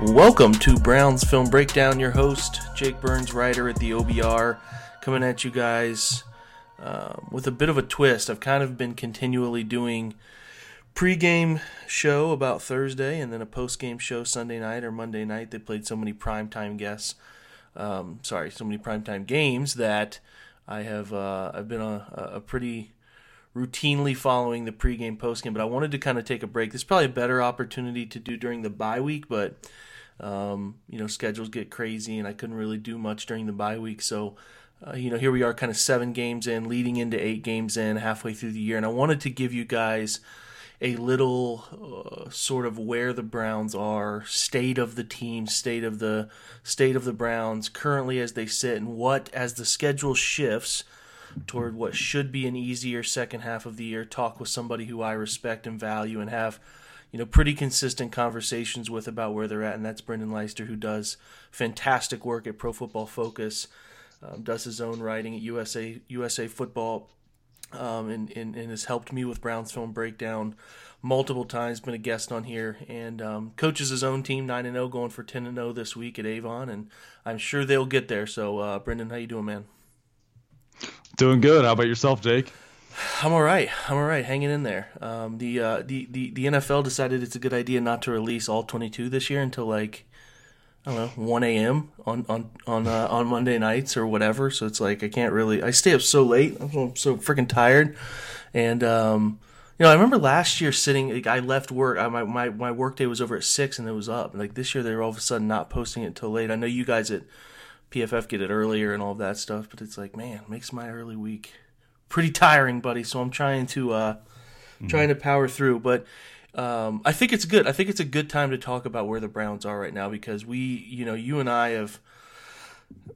Welcome to Browns Film Breakdown. Your host, Jake Burns, writer at the OBR, coming at you guys uh, with a bit of a twist. I've kind of been continually doing pregame show about Thursday and then a postgame show Sunday night or Monday night. They played so many primetime guests, um, sorry, so many primetime games that I have uh, I've been a, a pretty routinely following the pregame postgame. But I wanted to kind of take a break. This is probably a better opportunity to do during the bye week, but um, you know schedules get crazy and I couldn't really do much during the bye week. So uh, you know here we are, kind of seven games in, leading into eight games in, halfway through the year, and I wanted to give you guys a little uh, sort of where the Browns are, state of the team, state of the state of the Browns currently as they sit, and what as the schedule shifts toward what should be an easier second half of the year. Talk with somebody who I respect and value, and have you know pretty consistent conversations with about where they're at, and that's Brendan Leister, who does fantastic work at Pro Football Focus. Um, does his own writing at USA USA Football um, and, and, and, has helped me with Browns Film Breakdown multiple times. Been a guest on here and um, coaches his own team nine and zero, going for ten and zero this week at Avon, and I'm sure they'll get there. So, uh, Brendan, how you doing, man? Doing good. How about yourself, Jake? I'm all right. I'm all right. Hanging in there. Um, the, uh, the the the NFL decided it's a good idea not to release all 22 this year until like Don't know 1 a.m. on on on uh, on Monday nights or whatever. So it's like I can't really. I stay up so late. I'm so, so freaking tired. And um, you know, I remember last year sitting. Like, I left work. I, my my my work day was over at six, and it was up. Like this year, they were all of a sudden not posting it until late. I know you guys at PFF get it earlier and all of that stuff, but it's like, man, makes my early week pretty tiring, buddy. So I'm trying to uh, mm-hmm. trying to power through, but um, I think it's good. I think it's a good time to talk about where the Browns are right now because we, you know, you and I have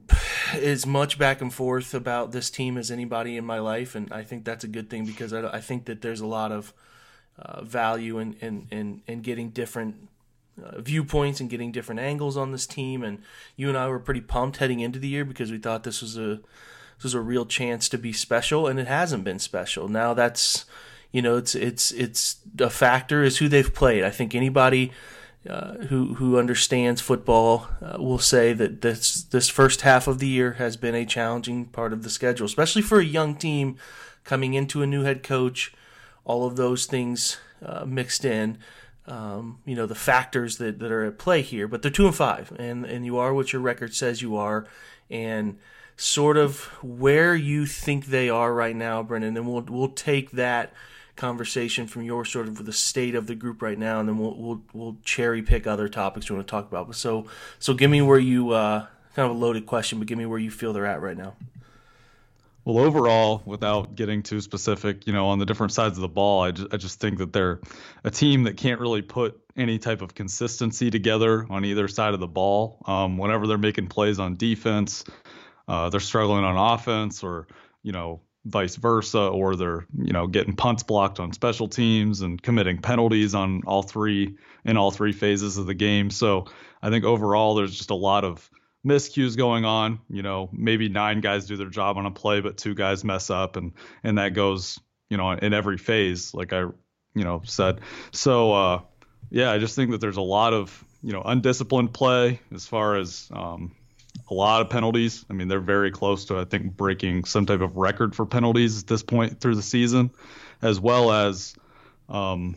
as much back and forth about this team as anybody in my life, and I think that's a good thing because I, I think that there's a lot of uh, value in, in, in, in getting different uh, viewpoints and getting different angles on this team. And you and I were pretty pumped heading into the year because we thought this was a this was a real chance to be special, and it hasn't been special. Now that's you know, it's it's it's a factor is who they've played. I think anybody uh, who who understands football uh, will say that this this first half of the year has been a challenging part of the schedule, especially for a young team coming into a new head coach. All of those things uh, mixed in, um, you know, the factors that, that are at play here. But they're two and five, and and you are what your record says you are, and sort of where you think they are right now, Brendan. And we'll we'll take that conversation from your sort of the state of the group right now, and then we'll we'll, we'll cherry pick other topics we want to talk about. But so so give me where you uh, kind of a loaded question, but give me where you feel they're at right now. Well, overall, without getting too specific, you know, on the different sides of the ball, I just, I just think that they're a team that can't really put any type of consistency together on either side of the ball. Um, whenever they're making plays on defense, uh, they're struggling on offense, or you know, vice versa, or they're you know getting punts blocked on special teams and committing penalties on all three in all three phases of the game. So I think overall there's just a lot of miscues going on. You know, maybe nine guys do their job on a play, but two guys mess up, and and that goes you know in every phase, like I you know said. So uh, yeah, I just think that there's a lot of you know undisciplined play as far as um, a lot of penalties. I mean, they're very close to I think breaking some type of record for penalties at this point through the season, as well as, um,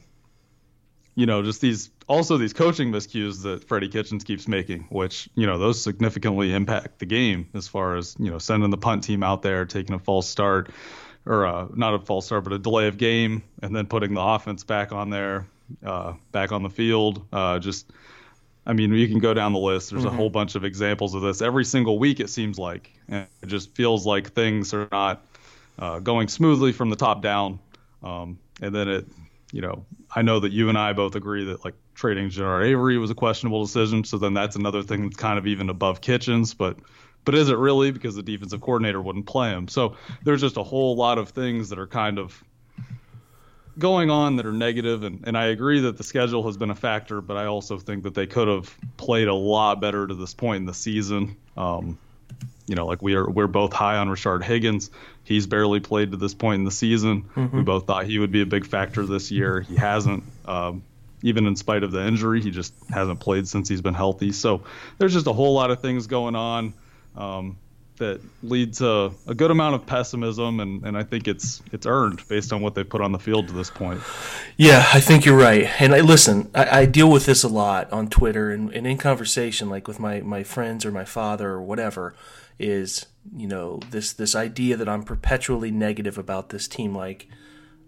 you know, just these also these coaching miscues that Freddie Kitchens keeps making, which you know those significantly impact the game as far as you know sending the punt team out there, taking a false start, or uh, not a false start, but a delay of game, and then putting the offense back on there, uh, back on the field. Uh, just, I mean, you can go down the list. There's mm-hmm. a whole bunch of examples of this every single week. It seems like, and it just feels like things are not uh, going smoothly from the top down. Um, and then it, you know, I know that you and I both agree that like trading Genard Avery was a questionable decision. So then that's another thing that's kind of even above Kitchens, but but is it really because the defensive coordinator wouldn't play him? So there's just a whole lot of things that are kind of going on that are negative and, and I agree that the schedule has been a factor, but I also think that they could have played a lot better to this point in the season. Um, you know, like we are we're both high on Rashard Higgins. He's barely played to this point in the season. Mm-hmm. We both thought he would be a big factor this year. He hasn't. Um, even in spite of the injury, he just hasn't played since he's been healthy. So there's just a whole lot of things going on um, that lead to a good amount of pessimism, and, and I think it's it's earned based on what they've put on the field to this point. Yeah, I think you're right. And I listen, I, I deal with this a lot on Twitter and, and in conversation, like with my, my friends or my father or whatever, is you know this this idea that I'm perpetually negative about this team, like.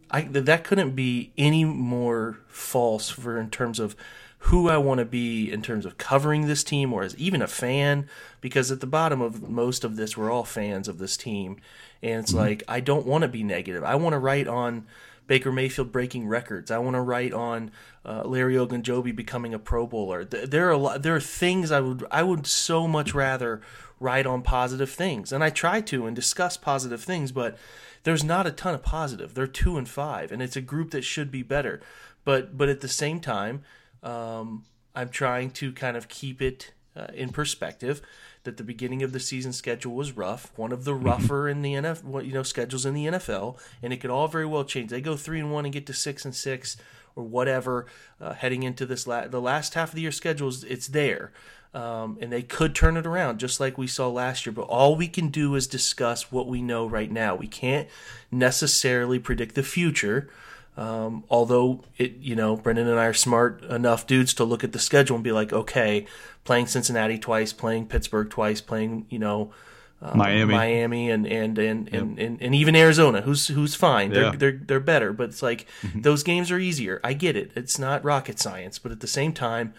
I, that couldn't be any more false for in terms of who I want to be in terms of covering this team or as even a fan, because at the bottom of most of this, we're all fans of this team. And it's mm-hmm. like, I don't want to be negative. I want to write on Baker Mayfield breaking records. I want to write on uh, Larry Ogunjobi becoming a Pro Bowler. There are a lot, there are things I would I would so much rather write on positive things, and I try to and discuss positive things, but there's not a ton of positive. They're two and five, and it's a group that should be better. But but at the same time, um, I'm trying to kind of keep it uh, in perspective that the beginning of the season schedule was rough, one of the mm-hmm. rougher in the NFL, you know, schedules in the NFL, and it could all very well change. They go three and one and get to six and six or whatever uh, heading into this la- the last half of the year schedules. It's there. Um, and they could turn it around just like we saw last year. But all we can do is discuss what we know right now. We can't necessarily predict the future um, although it, you know, Brendan and I are smart enough dudes to look at the schedule and be like, okay, playing Cincinnati twice, playing Pittsburgh twice, playing, you know, uh, Miami, Miami, and and and, yep. and, and, and even Arizona, who's who's fine. They're yeah. they're they're better, but it's like mm-hmm. those games are easier. I get it. It's not rocket science, but at the same time,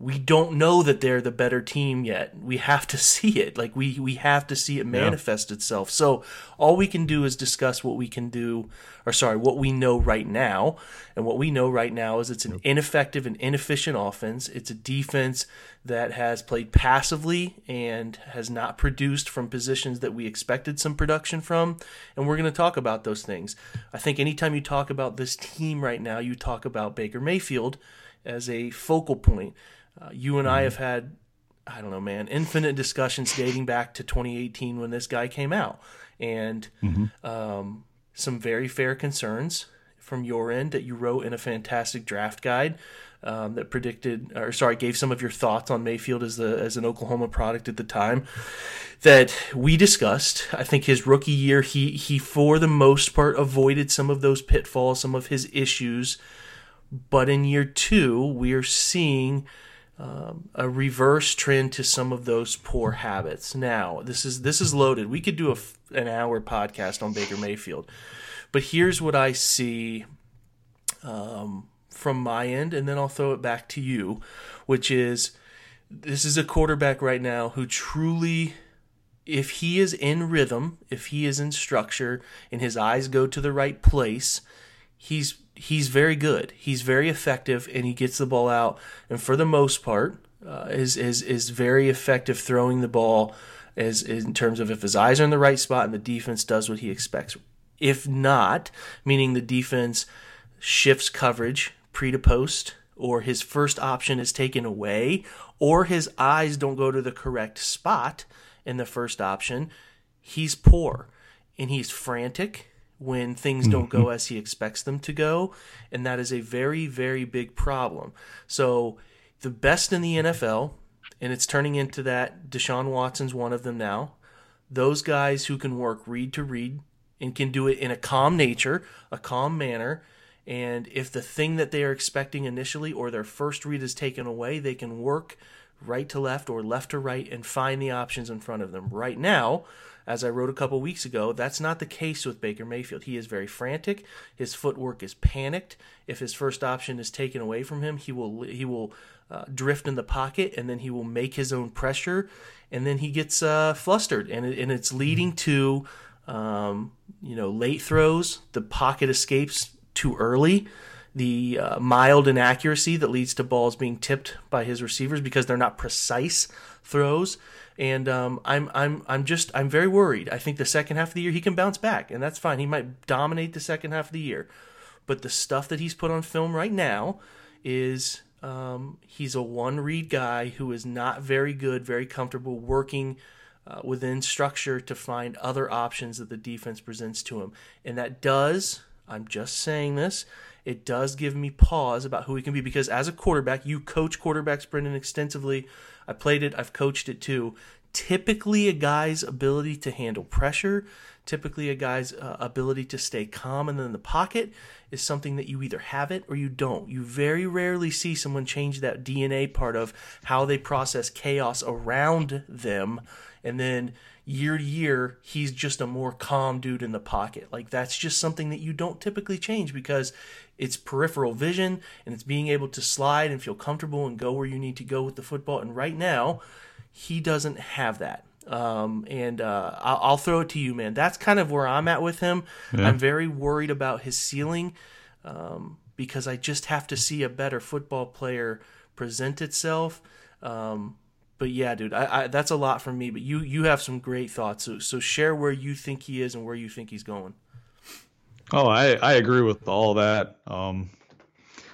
we don't know that they're the better team yet. We have to see it. Like we we have to see it manifest yeah. itself. So all we can do is discuss what we can do or sorry, what we know right now. And what we know right now is it's an ineffective and inefficient offense. It's a defense that has played passively and has not produced from positions that we expected some production from. And we're going to talk about those things. I think anytime you talk about this team right now, you talk about Baker Mayfield as a focal point uh, you and I mm-hmm. have had, I don't know, man, infinite discussions dating back to 2018 when this guy came out, and mm-hmm. um, some very fair concerns from your end that you wrote in a fantastic draft guide. Um, that predicted, or sorry, gave some of your thoughts on Mayfield as the as an Oklahoma product at the time. That we discussed. I think his rookie year, he he for the most part avoided some of those pitfalls, some of his issues. But in year two, we are seeing um, a reverse trend to some of those poor habits. Now, this is this is loaded. We could do a, an hour podcast on Baker Mayfield, but here's what I see um, from my end, and then I'll throw it back to you, which is this is a quarterback right now who truly. If he is in rhythm, if he is in structure, and his eyes go to the right place, he's he's very good. He's very effective, and he gets the ball out. And for the most part, uh, is is is very effective throwing the ball, as in terms of if his eyes are in the right spot and the defense does what he expects. If not, meaning the defense shifts coverage pre to post, or his first option is taken away, or his eyes don't go to the correct spot in the first option, he's poor and he's frantic when things don't go mm-hmm. as he expects them to go. And that is a very, very big problem. So, the best in the NFL and it's turning into that. Deshaun Watson's one of them now. Those guys who can work read to read and can do it in a calm nature, a calm manner. And if the thing that they are expecting initially or their first read is taken away, they can work right to left or left to right and find the options in front of them. Right now, as I wrote a couple weeks ago, that's not the case with Baker Mayfield. He is very frantic. His footwork is panicked. If his first option is taken away from him, he will he will uh, drift in the pocket and then he will make his own pressure, and then he gets uh, flustered, and it, and it's leading to um, you know late throws. The pocket escapes too early. The uh, mild inaccuracy that leads to balls being tipped by his receivers because they're not precise throws and um, I'm I'm I'm just I'm very worried. I think the second half of the year he can bounce back, and that's fine. He might dominate the second half of the year, but the stuff that he's put on film right now is um, he's a one read guy who is not very good, very comfortable working. Uh, within structure to find other options that the defense presents to him. And that does, I'm just saying this, it does give me pause about who he can be because as a quarterback, you coach quarterbacks, Brendan, extensively. I played it, I've coached it too. Typically, a guy's ability to handle pressure, typically, a guy's uh, ability to stay calm and in the pocket is something that you either have it or you don't. You very rarely see someone change that DNA part of how they process chaos around them and then year to year he's just a more calm dude in the pocket like that's just something that you don't typically change because it's peripheral vision and it's being able to slide and feel comfortable and go where you need to go with the football. And right now, he doesn't have that. Um, and uh, I'll, I'll, throw it to you, man. That's kind of where I'm at with him. Yeah. I'm very worried about his ceiling um, because I just have to see a better football player present itself. Um, but yeah, dude, I, I, that's a lot from me. But you you have some great thoughts. So so share where you think he is and where you think he's going. Oh, I, I agree with all that. Um,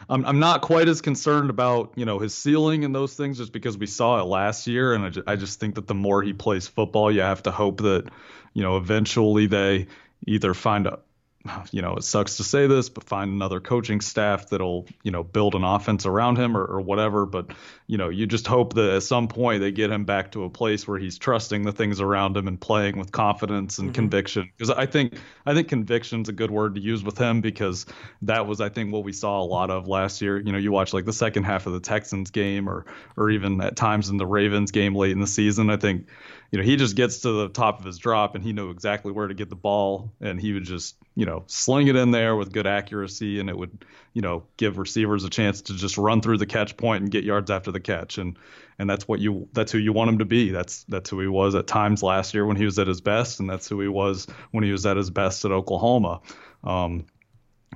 I'm I'm not quite as concerned about you know his ceiling and those things just because we saw it last year, and I just, I just think that the more he plays football, you have to hope that you know eventually they either find a you know, it sucks to say this, but find another coaching staff that'll, you know, build an offense around him or, or, whatever. But, you know, you just hope that at some point they get him back to a place where he's trusting the things around him and playing with confidence and mm-hmm. conviction. Because I think I think conviction's a good word to use with him because that was I think what we saw a lot of last year. You know, you watch like the second half of the Texans game or or even at times in the Ravens game late in the season. I think you know, he just gets to the top of his drop and he knew exactly where to get the ball and he would just, you know, sling it in there with good accuracy and it would, you know, give receivers a chance to just run through the catch point and get yards after the catch. And and that's what you that's who you want him to be. That's that's who he was at times last year when he was at his best and that's who he was when he was at his best at Oklahoma. Um,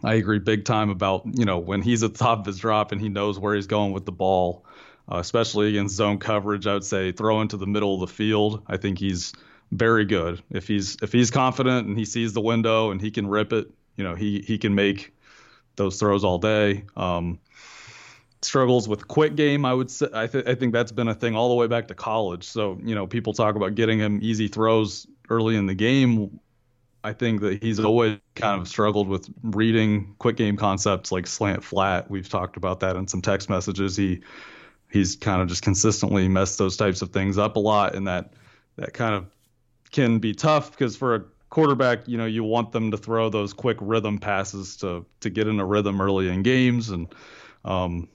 I agree big time about, you know, when he's at the top of his drop and he knows where he's going with the ball uh, especially against zone coverage. I would say throw into the middle of the field. I think he's very good. If he's if he's confident and he sees the window and he can rip it, you know, he he can make those throws all day. Um, struggles with quick game. I would say I, th- I think that's been a thing all the way back to college. So you know, people talk about getting him easy throws early in the game. I think that he's always kind of struggled with reading quick game concepts like slant flat. We've talked about that in some text messages. He he's kind of just consistently messed those types of things up a lot, and that that kind of can be tough because for a quarterback, you know, you want them to throw those quick rhythm passes to to get in a rhythm early in games, and um,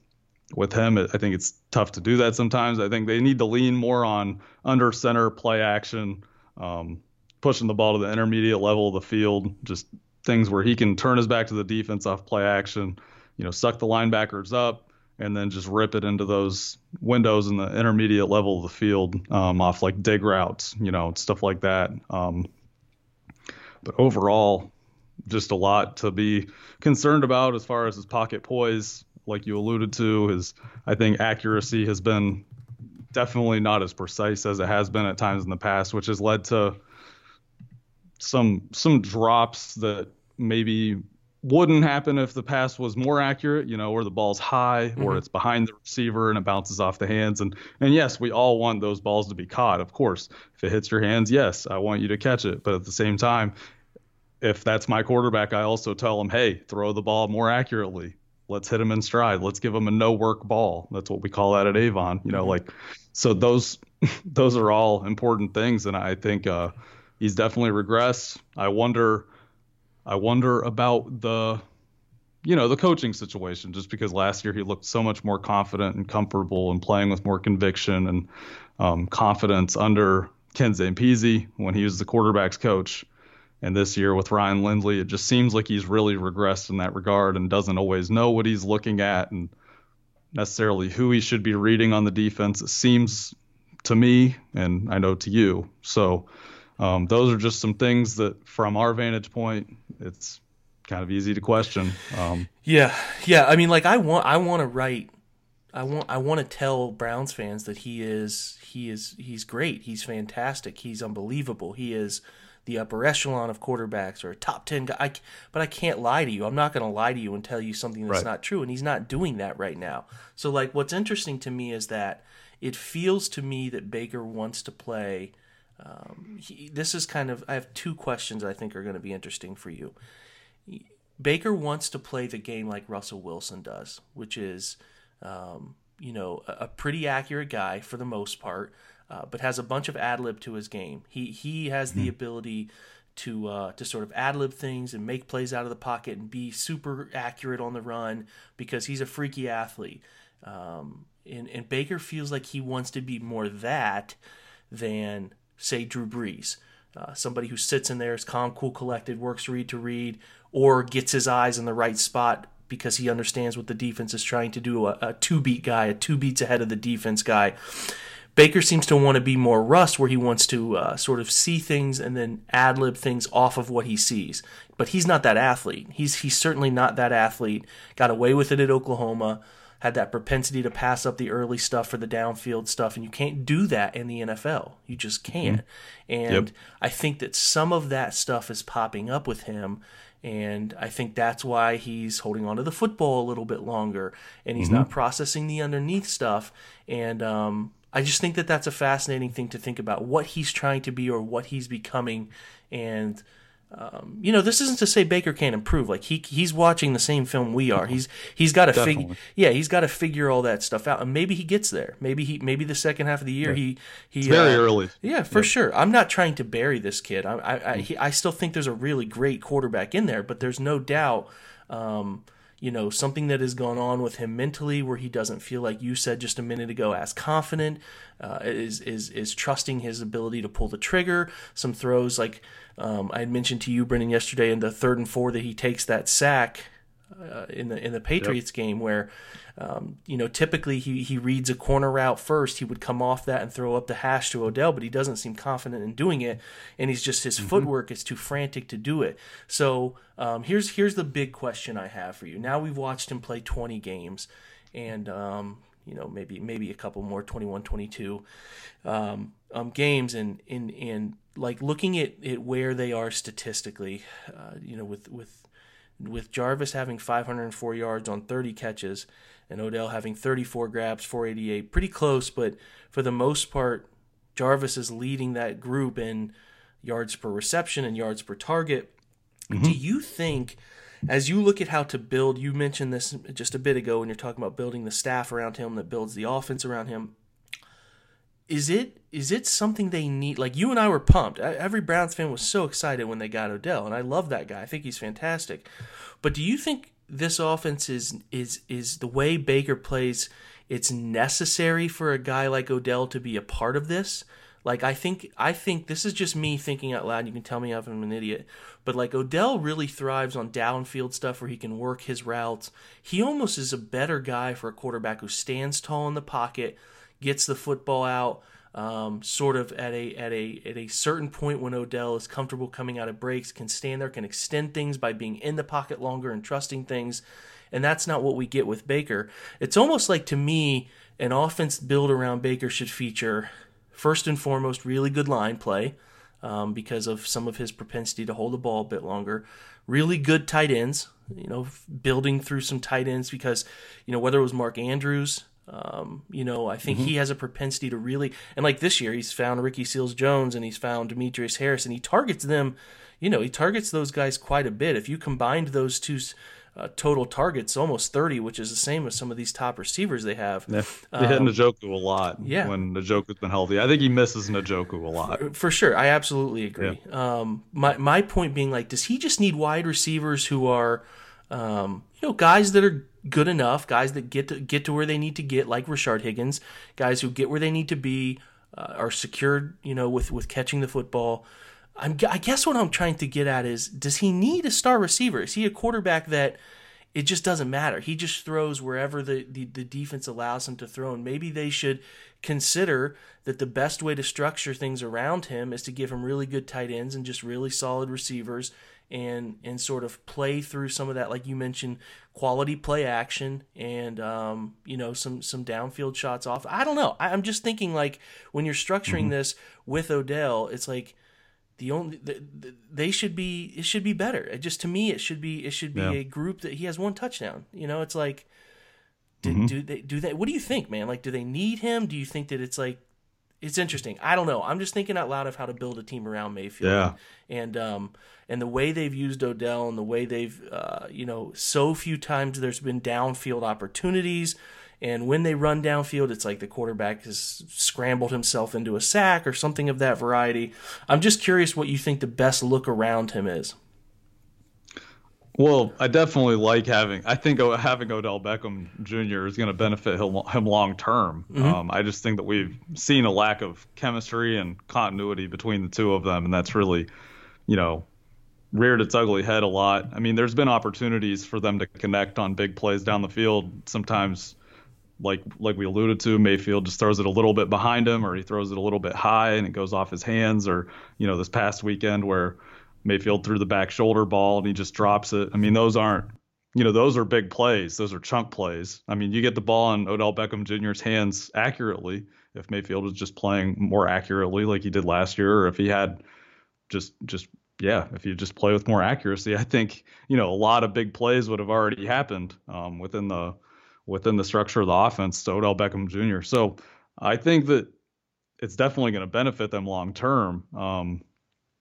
with him, I think it's tough to do that sometimes. I think they need to lean more on under center play action, um, pushing the ball to the intermediate level of the field, just things where he can turn his back to the defense off play action, you know, suck the linebackers up, and then just rip it into those windows in the intermediate level of the field um, off like dig routes, you know, stuff like that. Um, but overall, just a lot to be concerned about as far as his pocket poise, like you alluded to. His, I think, accuracy has been definitely not as precise as it has been at times in the past, which has led to some some drops that maybe wouldn't happen if the pass was more accurate, you know, where the ball's high mm-hmm. or it's behind the receiver and it bounces off the hands. And and yes, we all want those balls to be caught, of course. If it hits your hands, yes, I want you to catch it. But at the same time, if that's my quarterback, I also tell him, hey, throw the ball more accurately. let's hit him in stride. Let's give him a no work ball. That's what we call that at Avon. You know, mm-hmm. like so those those are all important things, and I think uh, he's definitely regressed. I wonder, I wonder about the you know the coaching situation just because last year he looked so much more confident and comfortable and playing with more conviction and um, confidence under Ken Zampese when he was the quarterbacks coach. And this year with Ryan Lindley it just seems like he's really regressed in that regard and doesn't always know what he's looking at and necessarily who he should be reading on the defense it seems to me and I know to you. So um, those are just some things that from our vantage point it's kind of easy to question. Um, yeah, yeah. I mean, like I want, I want to write, I want, I want to tell Browns fans that he is, he is, he's great. He's fantastic. He's unbelievable. He is the upper echelon of quarterbacks or a top ten guy. I, but I can't lie to you. I'm not going to lie to you and tell you something that's right. not true. And he's not doing that right now. So, like, what's interesting to me is that it feels to me that Baker wants to play. Um, he, this is kind of. I have two questions I think are going to be interesting for you. Baker wants to play the game like Russell Wilson does, which is, um, you know, a, a, pretty accurate guy for the most part, uh, but has a bunch of ad lib to his game. He he has the hmm. ability to uh, to sort of ad lib things and make plays out of the pocket and be super accurate on the run because he's a freaky athlete. Um, and, and Baker feels like he wants to be more that than say Drew Brees. Uh, somebody who sits in there is calm, cool, collected, works read to read, or gets his eyes in the right spot because he understands what the defense is trying to do. A, a two beat guy, a two beats ahead of the defense guy. Baker seems to want to be more Russ, where he wants to uh, sort of see things and then ad lib things off of what he sees. But he's not that athlete. He's he's certainly not that athlete. Got away with it at Oklahoma had that propensity to pass up the early stuff for the downfield stuff, and you can't do that in the NFL. You just can't. Mm-hmm. And yep. I think that some of that stuff is popping up with him. And I think that's why he's holding on to the football a little bit longer and he's mm-hmm. not processing the underneath stuff. And um, I just think that that's a fascinating thing to think about what he's trying to be or what he's becoming. And um, you know, this isn't to say Baker can't improve. Like he he's watching the same film we are. He's he's got to figure yeah he's got to figure all that stuff out, and maybe he gets there. Maybe he maybe the second half of the year right. he he it's very uh, early. Yeah, for yep. sure. I'm not trying to bury this kid. I I I, he, I, still think there's a really great quarterback in there, but there's no doubt. Um, you know something that has gone on with him mentally where he doesn't feel like you said just a minute ago as confident uh, is is is trusting his ability to pull the trigger some throws like um, I had mentioned to you, Brendan, yesterday in the third and four that he takes that sack uh, in the in the Patriots yep. game where. Um, you know, typically he, he reads a corner route first. He would come off that and throw up the hash to Odell, but he doesn't seem confident in doing it, and he's just his mm-hmm. footwork is too frantic to do it. So um, here's here's the big question I have for you. Now we've watched him play 20 games, and um, you know maybe maybe a couple more 21, 22 um, um, games, and and and like looking at, at where they are statistically, uh, you know, with with with Jarvis having 504 yards on 30 catches, and Odell having 34 grabs, 488, pretty close, but for the most part, Jarvis is leading that group in yards per reception and yards per target. Mm-hmm. Do you think? As you look at how to build, you mentioned this just a bit ago when you're talking about building the staff around him that builds the offense around him is it is it something they need? Like you and I were pumped. Every Browns fan was so excited when they got Odell, and I love that guy. I think he's fantastic. But do you think this offense is is is the way Baker plays? It's necessary for a guy like Odell to be a part of this. Like I think I think this is just me thinking out loud. You can tell me if I'm an idiot, but like Odell really thrives on downfield stuff where he can work his routes. He almost is a better guy for a quarterback who stands tall in the pocket gets the football out um, sort of at a at a at a certain point when Odell is comfortable coming out of breaks, can stand there, can extend things by being in the pocket longer and trusting things, and that's not what we get with Baker. It's almost like to me, an offense built around Baker should feature first and foremost really good line play. Um, because of some of his propensity to hold the ball a bit longer. Really good tight ends, you know, building through some tight ends because, you know, whether it was Mark Andrews, um, you know, I think mm-hmm. he has a propensity to really, and like this year, he's found Ricky Seals Jones and he's found Demetrius Harris, and he targets them. You know, he targets those guys quite a bit. If you combined those two uh, total targets, almost 30, which is the same as some of these top receivers they have. Yeah, they hit Um, Njoku a lot yeah. when Njoku's been healthy. I think he misses Njoku a lot. For sure, I absolutely agree. Um, my my point being, like, does he just need wide receivers who are, um, you know, guys that are good enough, guys that get to get to where they need to get, like Rashard Higgins, guys who get where they need to be, uh, are secured, you know, with with catching the football. I'm, I guess what I'm trying to get at is, does he need a star receiver? Is he a quarterback that it just doesn't matter? He just throws wherever the, the, the defense allows him to throw. And maybe they should consider that the best way to structure things around him is to give him really good tight ends and just really solid receivers and and sort of play through some of that, like you mentioned, quality play action and um, you know some some downfield shots off. I don't know. I, I'm just thinking like when you're structuring this with Odell, it's like the only the, the, they should be it should be better. It just to me it should be it should be Yeah. a group that he has one touchdown. You know, it's like do, Mm-hmm. do they do that? what do you think, man? Like do they need him? Do you think that it's like it's interesting. I don't know. I'm just thinking out loud of how to build a team around Mayfield. Yeah. And um and the way they've used Odell and the way they've uh you know so few times there's been downfield opportunities and when they run downfield it's like the quarterback has scrambled himself into a sack or something of that variety. I'm just curious what you think the best look around him is. Well, I definitely like having. I think having Odell Beckham Jr. is going to benefit him, him long term. Um, I just think that we've seen a lack of chemistry and continuity between the two of them, and that's really, you know, reared its ugly head a lot. I mean, there's been opportunities for them to connect on big plays down the field. Sometimes, like like we alluded to, Mayfield just throws it a little bit behind him, or he throws it a little bit high and it goes off his hands, or you know, this past weekend where Mayfield threw the back shoulder ball and he just drops it. I mean, those aren't, you know, those are big plays. Those are chunk plays. I mean, you get the ball in Odell Beckham Jr.'s hands accurately. If Mayfield was just playing more accurately like he did last year, or if he had just, just, yeah, if you just play with more accuracy, I think, you know, a lot of big plays would have already happened um, within the, within the structure of the offense to Odell Beckham Jr. So I think that it's definitely going to benefit them long term. Um,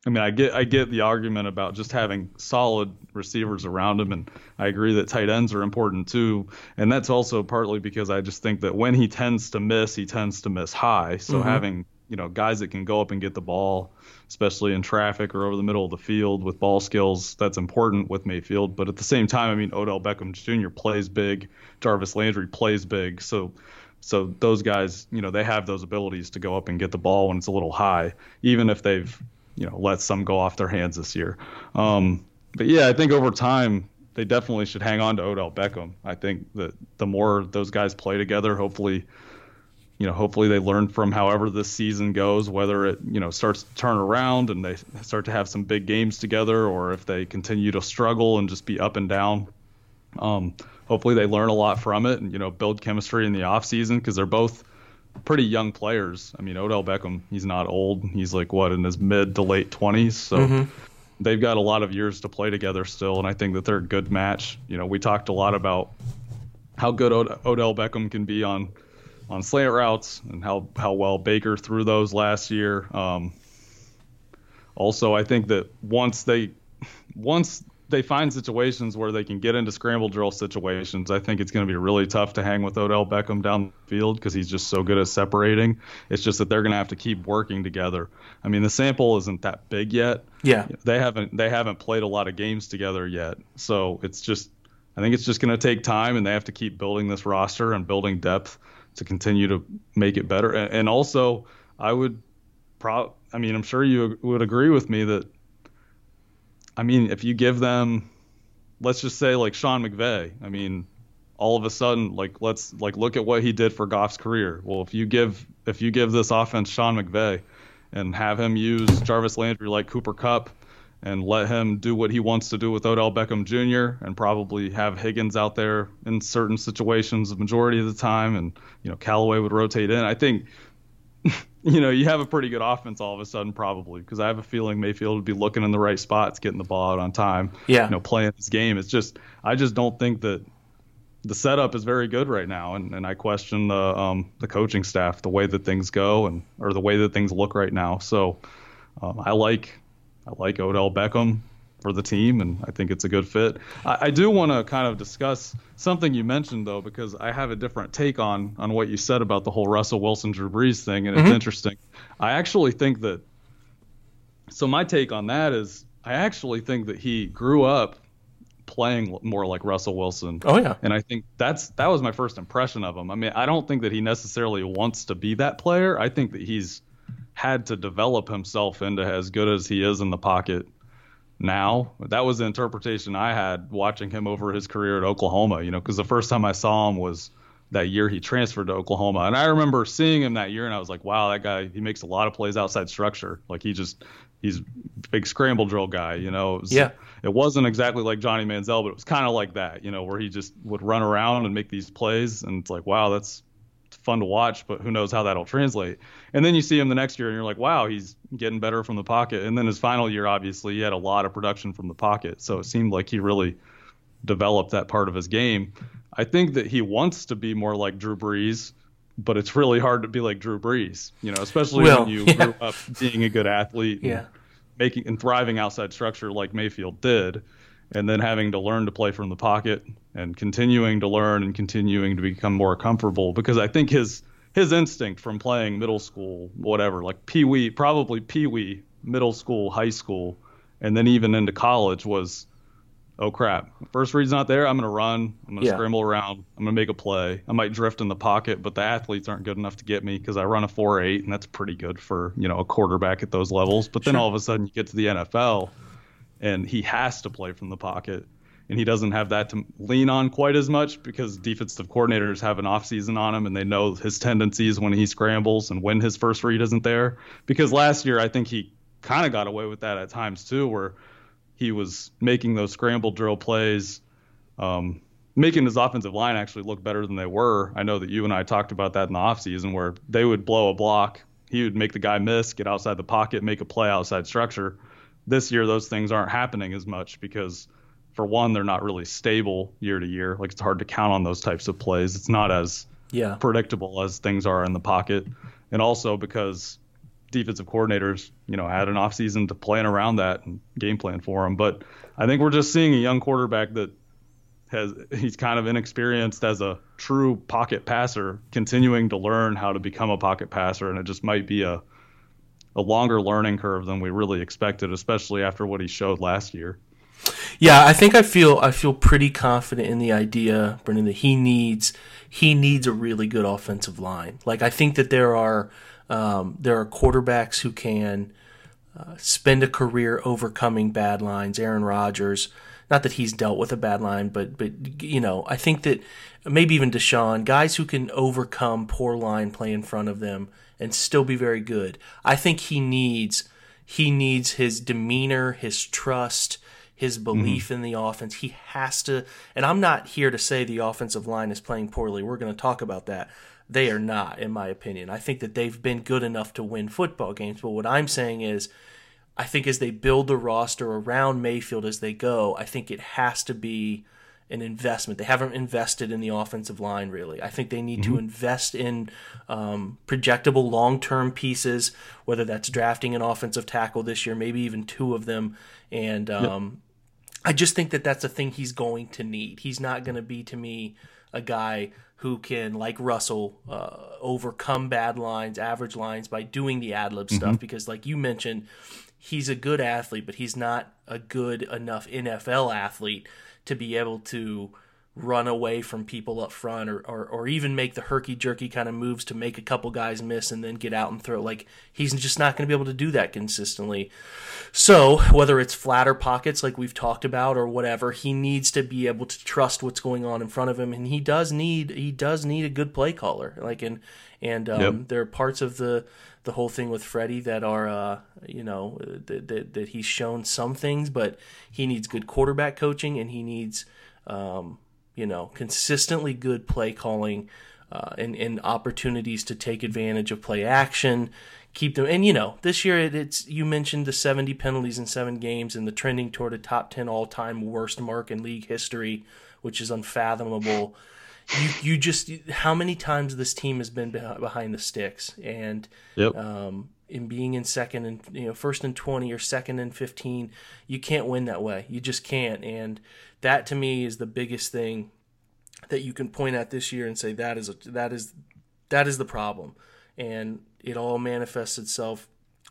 I mean, I get I get the argument about just having solid receivers around him, and I agree that tight ends are important too. And that's also partly because I just think that when he tends to miss, he tends to miss high. So mm-hmm. having you know guys that can go up and get the ball, especially in traffic or over the middle of the field with ball skills, that's important with Mayfield. But at the same time, I mean, Odell Beckham Jr. plays big, Jarvis Landry plays big, so. So those guys, you know, they have those abilities to go up and get the ball when it's a little high, even if they've you know let some go off their hands this year. Um, but yeah, I think over time they definitely should hang on to Odell Beckham. I think that the more those guys play together, hopefully, you know, hopefully they learn from however this season goes, whether it you know starts to turn around and they start to have some big games together, or if they continue to struggle and just be up and down. Um, hopefully they learn a lot from it and you know build chemistry in the off season because they're both pretty young players. I mean, Odell Beckham, he's not old. He's like what in his mid to late 20s. So they've got a lot of years to play together still, and I think that they're a good match. You know, we talked a lot about how good Od- Odell Beckham can be on on slant routes and how how well Baker threw those last year. Um, also, I think that once they once they find situations where they can get into scramble drill situations, I think it's going to be really tough to hang with Odell Beckham down the field because he's just so good at separating. It's just that they're going to have to keep working together. I mean, the sample isn't that big yet. Yeah. They haven't they haven't played a lot of games together yet. So it's just I think it's just going to take time, and they have to keep building this roster and building depth to continue to make it better. And, and also, I would pro I mean, I'm sure you would agree with me that I mean, if you give them, let's just say like Sean McVay, I mean, all of a sudden, like let's like look at what he did for Goff's career. Well, if you give if you give this offense Sean McVay and have him use Jarvis Landry like Cooper Kupp and let him do what he wants to do with Odell Beckham Jr. and probably have Higgins out there in certain situations the majority of the time and you know Callaway would rotate in. I think you know, you have a pretty good offense all of a sudden, probably, because I have a feeling Mayfield would be looking in the right spots, getting the ball out on time. Yeah. You know, playing this game. It's just, I just don't think that the setup is very good right now, and, and I question the um, the coaching staff, the way that things go, and or the way that things look right now. So, um, I like I like Odell Beckham. For the team, and I think it's a good fit. I, I do want to kind of discuss something you mentioned though, because I have a different take on on what you said about the whole Russell Wilson Drew Brees thing, and it's Mm-hmm. interesting. I actually think that. So my take on that is, I actually think that he grew up playing more like Russell Wilson. Oh, yeah. And I think that's that was my first impression of him. I mean, I don't think that he necessarily wants to be that player. I think that he's had to develop himself into as good as he is in the pocket now. That was the interpretation I had watching him over his career at Oklahoma, you know, because the first time I saw him was that year he transferred to Oklahoma. And I remember seeing him that year and I was like, wow, that guy, he makes a lot of plays outside structure. Like he just, he's a big scramble drill guy, you know. It was, Yeah. It wasn't exactly like Johnny Manziel, but it was kind of like that, you know, where he just would run around and make these plays. And it's like, wow, that's fun to watch, but who knows how that'll translate. And then you see him the next year and you're like, wow, he's getting better from the pocket. And then his final year, obviously, he had a lot of production from the pocket. So it seemed like he really developed that part of his game. I think that he wants to be more like Drew Brees, but it's really hard to be like Drew Brees, you know, especially Well, when you yeah. grew up being a good athlete and Yeah. making and thriving outside structure like Mayfield did, and then having to learn to play from the pocket and continuing to learn and continuing to become more comfortable because I think his his instinct from playing middle school, whatever, like pee wee, probably pee wee, middle school, high school, and then even into college was, oh crap, first read's not there. I'm gonna run. I'm gonna Yeah. scramble around. I'm gonna make a play. I might drift in the pocket, but the athletes aren't good enough to get me because I run a four eight, and that's pretty good for you know a quarterback at those levels. But then all of a sudden you get to the NFL, and he has to play from the pocket. And he doesn't have that to lean on quite as much because defensive coordinators have an offseason on him and they know his tendencies when he scrambles and when his first read isn't there. Because last year, I think he kind of got away with that at times too, where he was making those scramble drill plays, um, making his offensive line actually look better than they were. I know that you and I talked about that in the offseason where they would blow a block, he would make the guy miss, get outside the pocket, make a play outside structure. This year, those things aren't happening as much because, for one, they're not really stable year to year. Like it's hard to count on those types of plays. It's not as Yeah. predictable as things are in the pocket, and also because defensive coordinators, you know, had an offseason to plan around that and game plan for him. But I think we're just seeing a young quarterback that has he's kind of inexperienced as a true pocket passer, continuing to learn how to become a pocket passer, and it just might be a a longer learning curve than we really expected, especially after what he showed last year. Yeah, I think I feel I feel pretty confident in the idea, Brendan, that he needs he needs a really good offensive line. Like I think that there are um, there are quarterbacks who can uh, spend a career overcoming bad lines. Aaron Rodgers, not that he's dealt with a bad line, but but you know I think that maybe even Deshaun, guys who can overcome poor line play in front of them and still be very good. I think he needs he needs his demeanor, his trust his belief in the offense. He has to, and I'm not here to say the offensive line is playing poorly. We're going to talk about that. They are not, in my opinion. I think that they've been good enough to win football games. But what I'm saying is, I think as they build the roster around Mayfield as they go, I think it has to be an investment. They haven't invested in the offensive line really. I think they need to invest in um, projectable long term pieces, whether that's drafting an offensive tackle this year, maybe even two of them. And um, I just think that that's a thing he's going to need. He's not going to be to me a guy who can, like Russell, uh, overcome bad lines, average lines by doing the ad lib stuff. Because, like you mentioned, he's a good athlete, but he's not a good enough NFL athlete to be able to run away from people up front or, or, or even make the herky jerky kind of moves to make a couple guys miss and then get out and throw. Like, he's just not going to be able to do that consistently. So, whether it's flatter pockets like we've talked about or whatever, he needs to be able to trust what's going on in front of him and he does need he does need a good play caller. Like and and um, Yep. there are parts of the the whole thing with Freddie that are uh, you know that, that that he's shown some things, but he needs good quarterback coaching and he needs um, you know consistently good play calling uh, and and opportunities to take advantage of play action. Keep them, and you know, this year it, it's you mentioned the 70 penalties in seven games and the trending toward a top 10 all time worst mark in league history, which is unfathomable. You you just how many times this team has been behind the sticks, and Yep. um, in being in second and you know first and 20 or second and 15 you can't win that way. You just can't. And that to me is the biggest thing that you can point at this year and say that is a, that is that is the problem. And it all manifests itself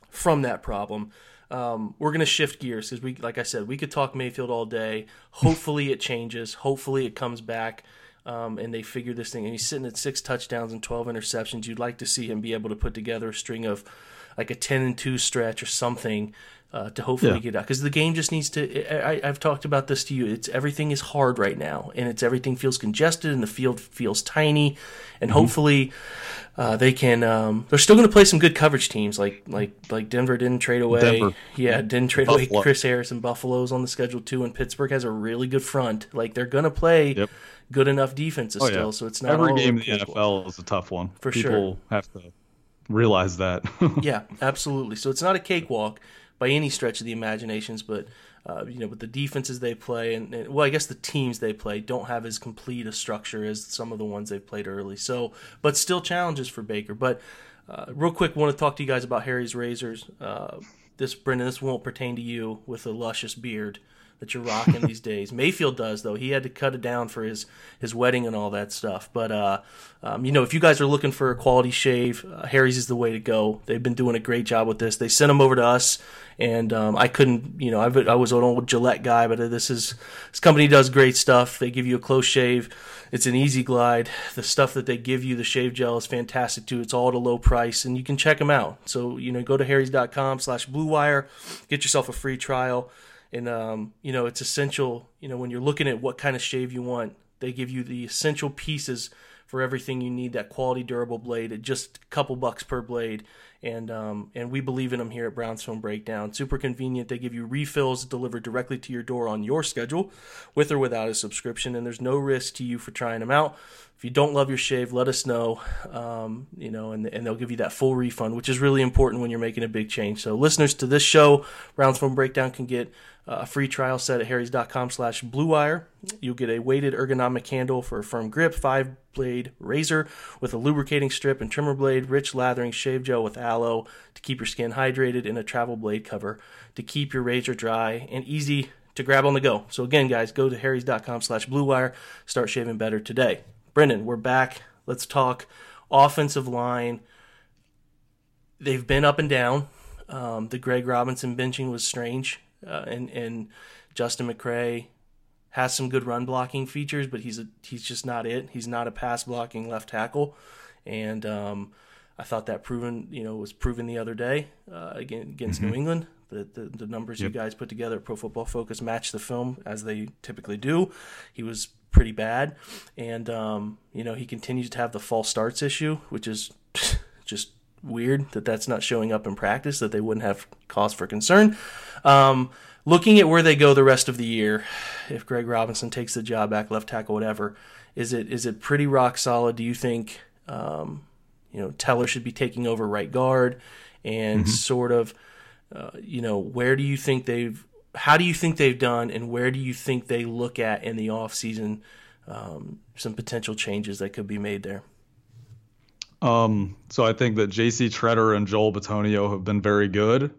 from that problem. Um, we're going to shift gears because we like i said we could talk mayfield all day. Hopefully it changes. Hopefully it comes back um, and they figure this thing. And he's sitting at six touchdowns and 12 interceptions. You'd like to see him be able to put together a string of like a 10 and 2 stretch or something uh, to hopefully Yeah. get out because the game just needs to I, i've talked about this to you it's everything is hard right now and it's everything feels congested and the field feels tiny and Mm-hmm. hopefully uh, they can um, they're still going to play some good coverage teams like like like denver didn't trade away Denver. yeah didn't trade away chris harris and buffalo's on the schedule too and pittsburgh has a really good front like they're going to play Yep. good enough defenses Oh, still yeah. so it's not Every game in the. NFL is a tough one. For People sure. have to realize that. yeah, absolutely. So it's not a cakewalk by any stretch of the imaginations, but uh, you know, but the defenses they play and, and well, I guess the teams they play don't have as complete a structure as some of the ones they've played early. So, but still challenges for Baker. But uh, real quick, want to talk to you guys about Harry's razors. Uh, this Brendan, this won't pertain to you with a luscious beard that you're rocking these days. Mayfield does though. He had to cut it down for his his wedding and all that stuff. But uh, um, you know, if you guys are looking for a quality shave, uh, Harry's is the way to go. They've been doing a great job with this. They sent them over to us, and um, I couldn't. You know, I've, I was an old Gillette guy, but this is this company does great stuff. They give you a close shave. It's an easy glide. The stuff that they give you, the shave gel, is fantastic too. It's all at a low price, and you can check them out. So you know, go to harrys.com/slash blue wire, get yourself a free trial and um, you know it's essential you know when you're looking at what kind of shave you want they give you the essential pieces for everything you need that quality durable blade at just a couple bucks per blade and um, and we believe in them here at Brownstone Breakdown. Super convenient. They give you refills delivered directly to your door on your schedule, with or without a subscription, and there's no risk to you for trying them out. If you don't love your shave, let us know. Um, you know, and and they'll give you that full refund, which is really important when you're making a big change. So listeners to this show, Brownstone Breakdown can get uh, a free trial set at harrys.com slash blue wire you'll get a weighted ergonomic handle for a firm grip five blade razor with a lubricating strip and trimmer blade rich lathering shave gel with aloe to keep your skin hydrated and a travel blade cover to keep your razor dry and easy to grab on the go. So again guys go to harrys.com slash blue wire. Start shaving better today. Brendan we're back. Let's talk offensive line. They've been up and down. Um, the greg robinson benching was strange uh, and and Justin McCray has some good run blocking features, but he's a, he's just not it. He's not a pass blocking left tackle, and um, I thought that proven you know was proven the other day uh, again against New England. The, the, the numbers you guys put together at Pro Football Focus match the film as they typically do. He was pretty bad, and um, you know he continues to have the false starts issue, which is just weird that that's not showing up in practice. That they wouldn't have cause for concern. Um, looking at where they go the rest of the year, if Greg Robinson takes the job back, left tackle, whatever, is it is it pretty rock solid? Do you think um, you know Teller should be taking over right guard, and sort of uh, you know where do you think they've how do you think they've done, and where do you think they look at in the off season um, some potential changes that could be made there? Um, so I think that J.C. Tretter and Joel Bitonio have been very good.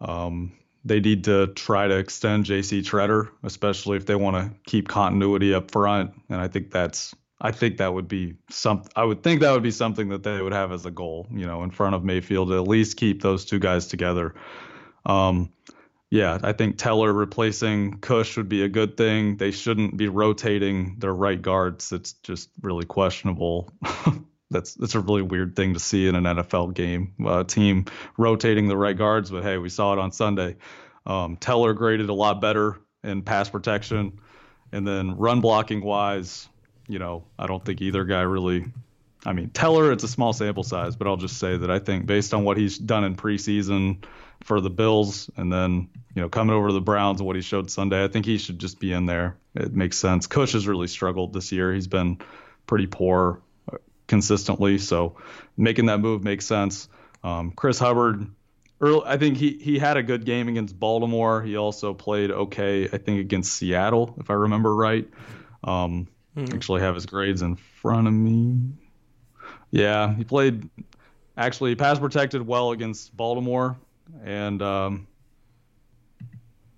Um, they need to try to extend J.C. Tretter, especially if they want to keep continuity up front. And I think that's, I think that would be some. I would think that would be something that they would have as a goal, you know, in front of Mayfield to at least keep those two guys together. Um, yeah, I think Teller replacing Kush would be a good thing. They shouldn't be rotating their right guards. It's just really questionable. that's that's a really weird thing to see in an NFL game. A team rotating the right guards, but hey, we saw it on Sunday. Um, Teller graded a lot better in pass protection, and then run blocking wise, you know, I don't think either guy really. I mean, Teller, it's a small sample size, but I'll just say that I think based on what he's done in preseason for the Bills, and then you know coming over to the Browns and what he showed Sunday, I think he should just be in there. It makes sense. Kush has really struggled this year. He's been pretty poor consistently. So making that move makes sense. Um, Chris Hubbard, early, I think he he had a good game against Baltimore. He also played okay, I think, against Seattle, if I remember right. Um, Actually, have his grades in front of me. Yeah, he played. actually pass protected well against Baltimore and um,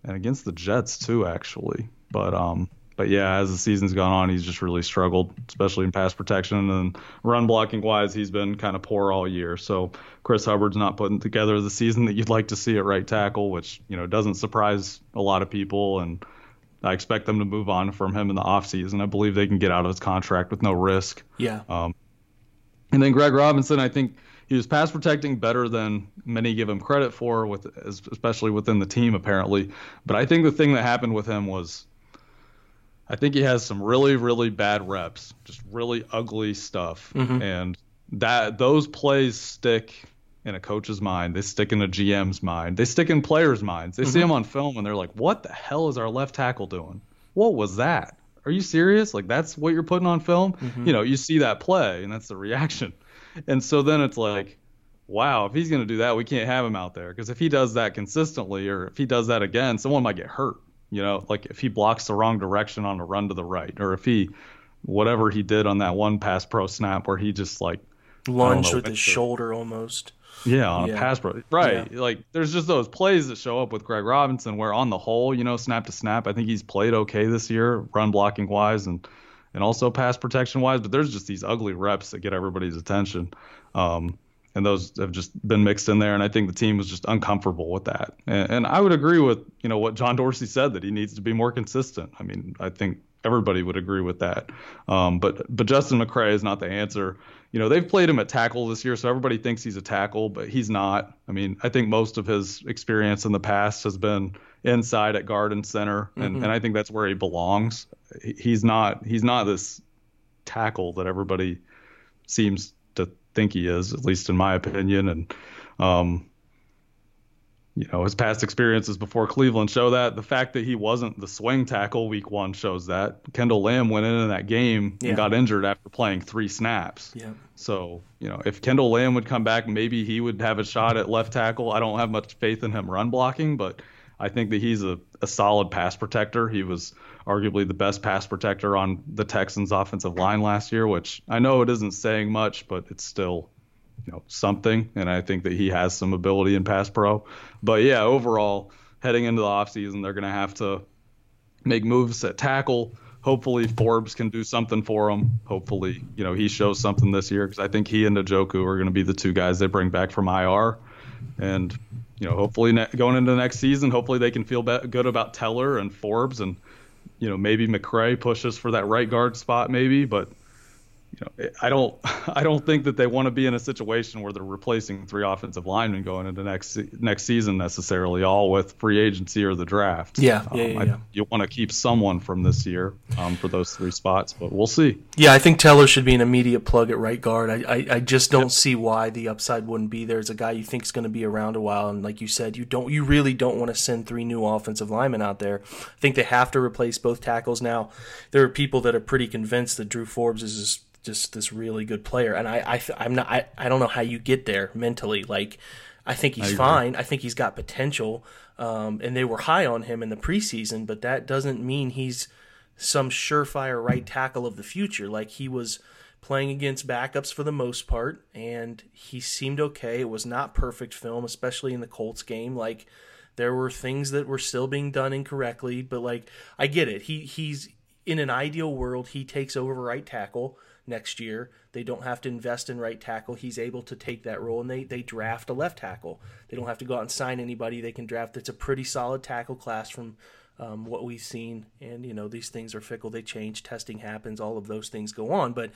and against the Jets too, actually. But um, but yeah, as the season's gone on, he's just really struggled, especially in pass protection and run blocking wise. He's been kind of poor all year. So Chris Hubbard's not putting together the season that you'd like to see at right tackle, which you know doesn't surprise a lot of people. And I expect them to move on from him in the offseason. I believe they can get out of his contract with no risk. Yeah. Um, and then Greg Robinson, I think he was pass protecting better than many give him credit for, with especially within the team apparently. But I think the thing that happened with him was, I think he has some really really bad reps, just really ugly stuff, Mhm. and that those plays stick in a coach's mind. They stick in a GM's mind. They stick in players' minds. They see mm-hmm. him on film and they're like, "What the hell is our left tackle doing? What was that? Are you serious? Like that's what you're putting on film? Mm-hmm. You know, you see that play and that's the reaction." And so then it's like, wow, if he's going to do that, we can't have him out there because if he does that consistently or if he does that again, someone might get hurt. You know, like if he blocks the wrong direction on a run to the right or if he whatever he did on that one pass pro snap where he just like Lunged know, with his shoulder almost. Yeah, on Yeah. a pass pro. Right. Like there's just those plays that show up with Greg Robinson where on the whole, you know, snap to snap, I think he's played okay this year, run blocking wise and and also pass protection wise, but there's just these ugly reps that get everybody's attention. Um and those have just been mixed in there and I think the team was just uncomfortable with that. And, and I would agree with, you know, what John Dorsey said that he needs to be more consistent. I mean, I think everybody would agree with that. Um, but but Justin McCray is not the answer. You know, they've played him at tackle this year, so everybody thinks he's a tackle, but he's not. I mean, I think most of his experience in the past has been inside at guard and center, and, and I think that's where he belongs. He's not he's not this tackle that everybody seems to think he is, at least in my opinion. And um, you know, his past experiences before Cleveland show that. The fact that he wasn't the swing tackle week one shows that. Kendall Lamm went in in that game Yeah. and got injured after playing three snaps. Yeah. So, you know, if Kendall Lamm would come back, maybe he would have a shot at left tackle. I don't have much faith in him run blocking, but I think that he's a, a solid pass protector. He was arguably the best pass protector on the Texans offensive line last year, which I know it isn't saying much, but it's still, you know, something. And I think that he has some ability in pass pro. But yeah, overall, heading into the offseason, they're going to have to make moves at tackle. Hopefully Forbes can do something for him. Hopefully, you know, he shows something this year because I think he and Njoku are going to be the two guys they bring back from IR. And, you know, hopefully ne- going into the next season, hopefully they can feel be- good about Teller and Forbes and, you know, maybe McCray pushes for that right guard spot maybe, but you know, I don't, I don't think that they want to be in a situation where they're replacing three offensive linemen going into next next season necessarily, all with free agency or the draft. Yeah, Um, yeah, yeah, I- yeah. you want to keep someone from this year um, for those three spots, but we'll see. Yeah, I think Teller should be an immediate plug at right guard. I, I, I just don't see why the upside wouldn't be there. As a guy you think is going to be around a while, and like you said, you don't, you really don't want to send three new offensive linemen out there. I think they have to replace both tackles now. There are people that are pretty convinced that Drew Forbes is just, just this really good player, and I, I I'm not, I, I don't know how you get there mentally. Like, I think he's fine. I think he's got potential, um, and they were high on him in the preseason, but that doesn't mean he's some surefire right tackle of the future. Like he was playing against backups for the most part, and he seemed okay. It was not perfect film, especially in the Colts game. Like there were things that were still being done incorrectly, but like I get it. He he's in an ideal world, he takes over right tackle next year. They don't have to invest in right tackle. He's able to take that role, and they they draft a left tackle. They don't have to go out and sign anybody. They can draft. It's a pretty solid tackle class from um, what we've seen. And you know these things are fickle. They change. Testing happens. All of those things go on. But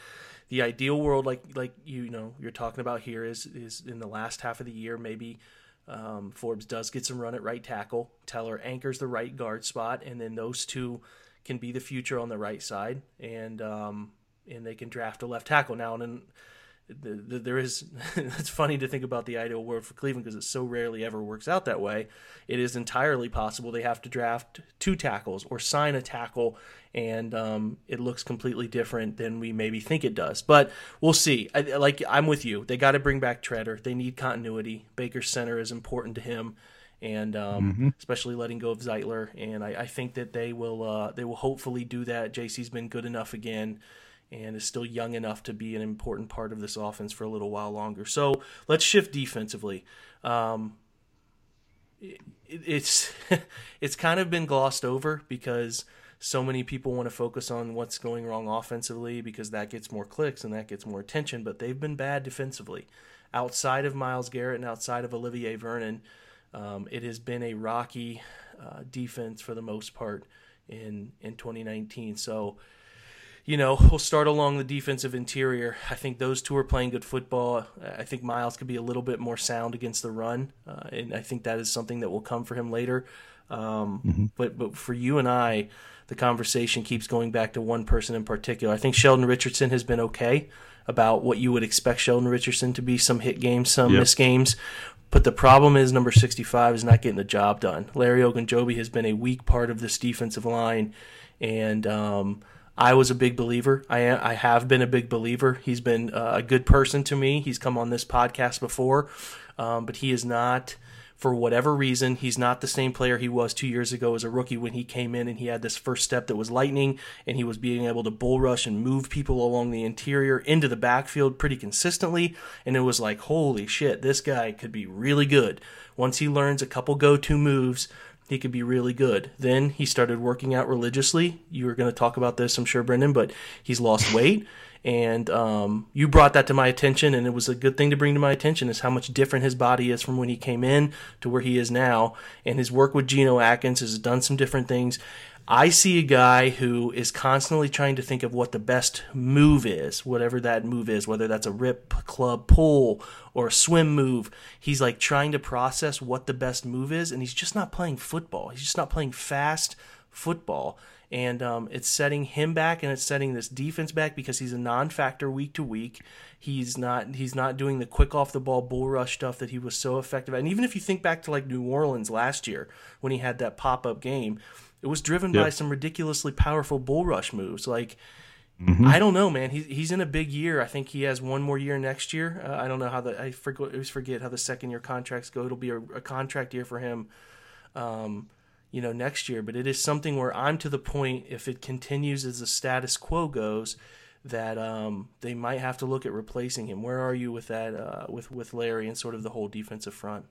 the ideal world, like like you know you're talking about here, is is in the last half of the year maybe. Um, Forbes does get some run at right tackle. Teller anchors the right guard spot, and then those two can be the future on the right side, and um, and they can draft a left tackle now. And then the, the, there is it's funny to think about the ideal world for Cleveland because it so rarely ever works out that way. It is entirely possible they have to draft two tackles or sign a tackle, and um, it looks completely different than we maybe think it does. But we'll see. I, like I'm with you. They got to bring back Tretter. They need continuity. Baker center is important to him. And um, especially letting go of Zeitler, and I, I think that they will uh, they will hopefully do that. JC's been good enough again, and is still young enough to be an important part of this offense for a little while longer. So let's shift defensively. Um, it, it's it's kind of been glossed over because so many people want to focus on what's going wrong offensively because that gets more clicks and that gets more attention, but they've been bad defensively. Outside of Myles Garrett and outside of Olivier Vernon, um, it has been a rocky uh, defense for the most part in in 2019. So, you know, we'll start along the defensive interior. I think those two are playing good football. I think Myles could be a little bit more sound against the run, uh, and I think that is something that will come for him later. Um, mm-hmm. But but for you and I, the conversation keeps going back to one person in particular. I think Sheldon Richardson has been okay about what you would expect Sheldon Richardson to be some hit games, some yep. miss games. But the problem is number 65 is not getting the job done. Larry Ogunjobi has been a weak part of this defensive line, and um, I was a big believer. I I have been a big believer. He's been uh, a good person to me. He's come on this podcast before, um, but he is not for whatever reason, he's not the same player he was two years ago as a rookie when he came in and he had this first step that was lightning and he was being able to bull rush and move people along the interior into the backfield pretty consistently. And it was like, holy shit, this guy could be really good. Once he learns a couple go to moves, he could be really good. Then he started working out religiously. You were going to talk about this, I'm sure, Brendan, but he's lost weight and um, you brought that to my attention and it was a good thing to bring to my attention is how much different his body is from when he came in to where he is now and his work with Geno Atkins has done some different things I see a guy who is constantly trying to think of what the best move is, whatever that move is, whether that's a rip, club, pull, or a swim move. He's like trying to process what the best move is, and he's just not playing football. He's just not playing fast football and um, it's setting him back and it's setting this defense back because he's a non-factor week to week. He's not he's not doing the quick off the ball bull rush stuff that he was so effective at. And even if you think back to like New Orleans last year when he had that pop up game, it was driven yep. by some ridiculously powerful bull rush moves. Like mm-hmm. I don't know, man. He's he's in a big year. I think he has one more year next year. Uh, I don't know how the I forget always forget how the second year contracts go. It'll be a, a contract year for him. Um, you know, next year. But it is something where I'm to the point, if it continues as the status quo goes, that um, they might have to look at replacing him. Where are you with that, uh, with with Larry and sort of the whole defensive front?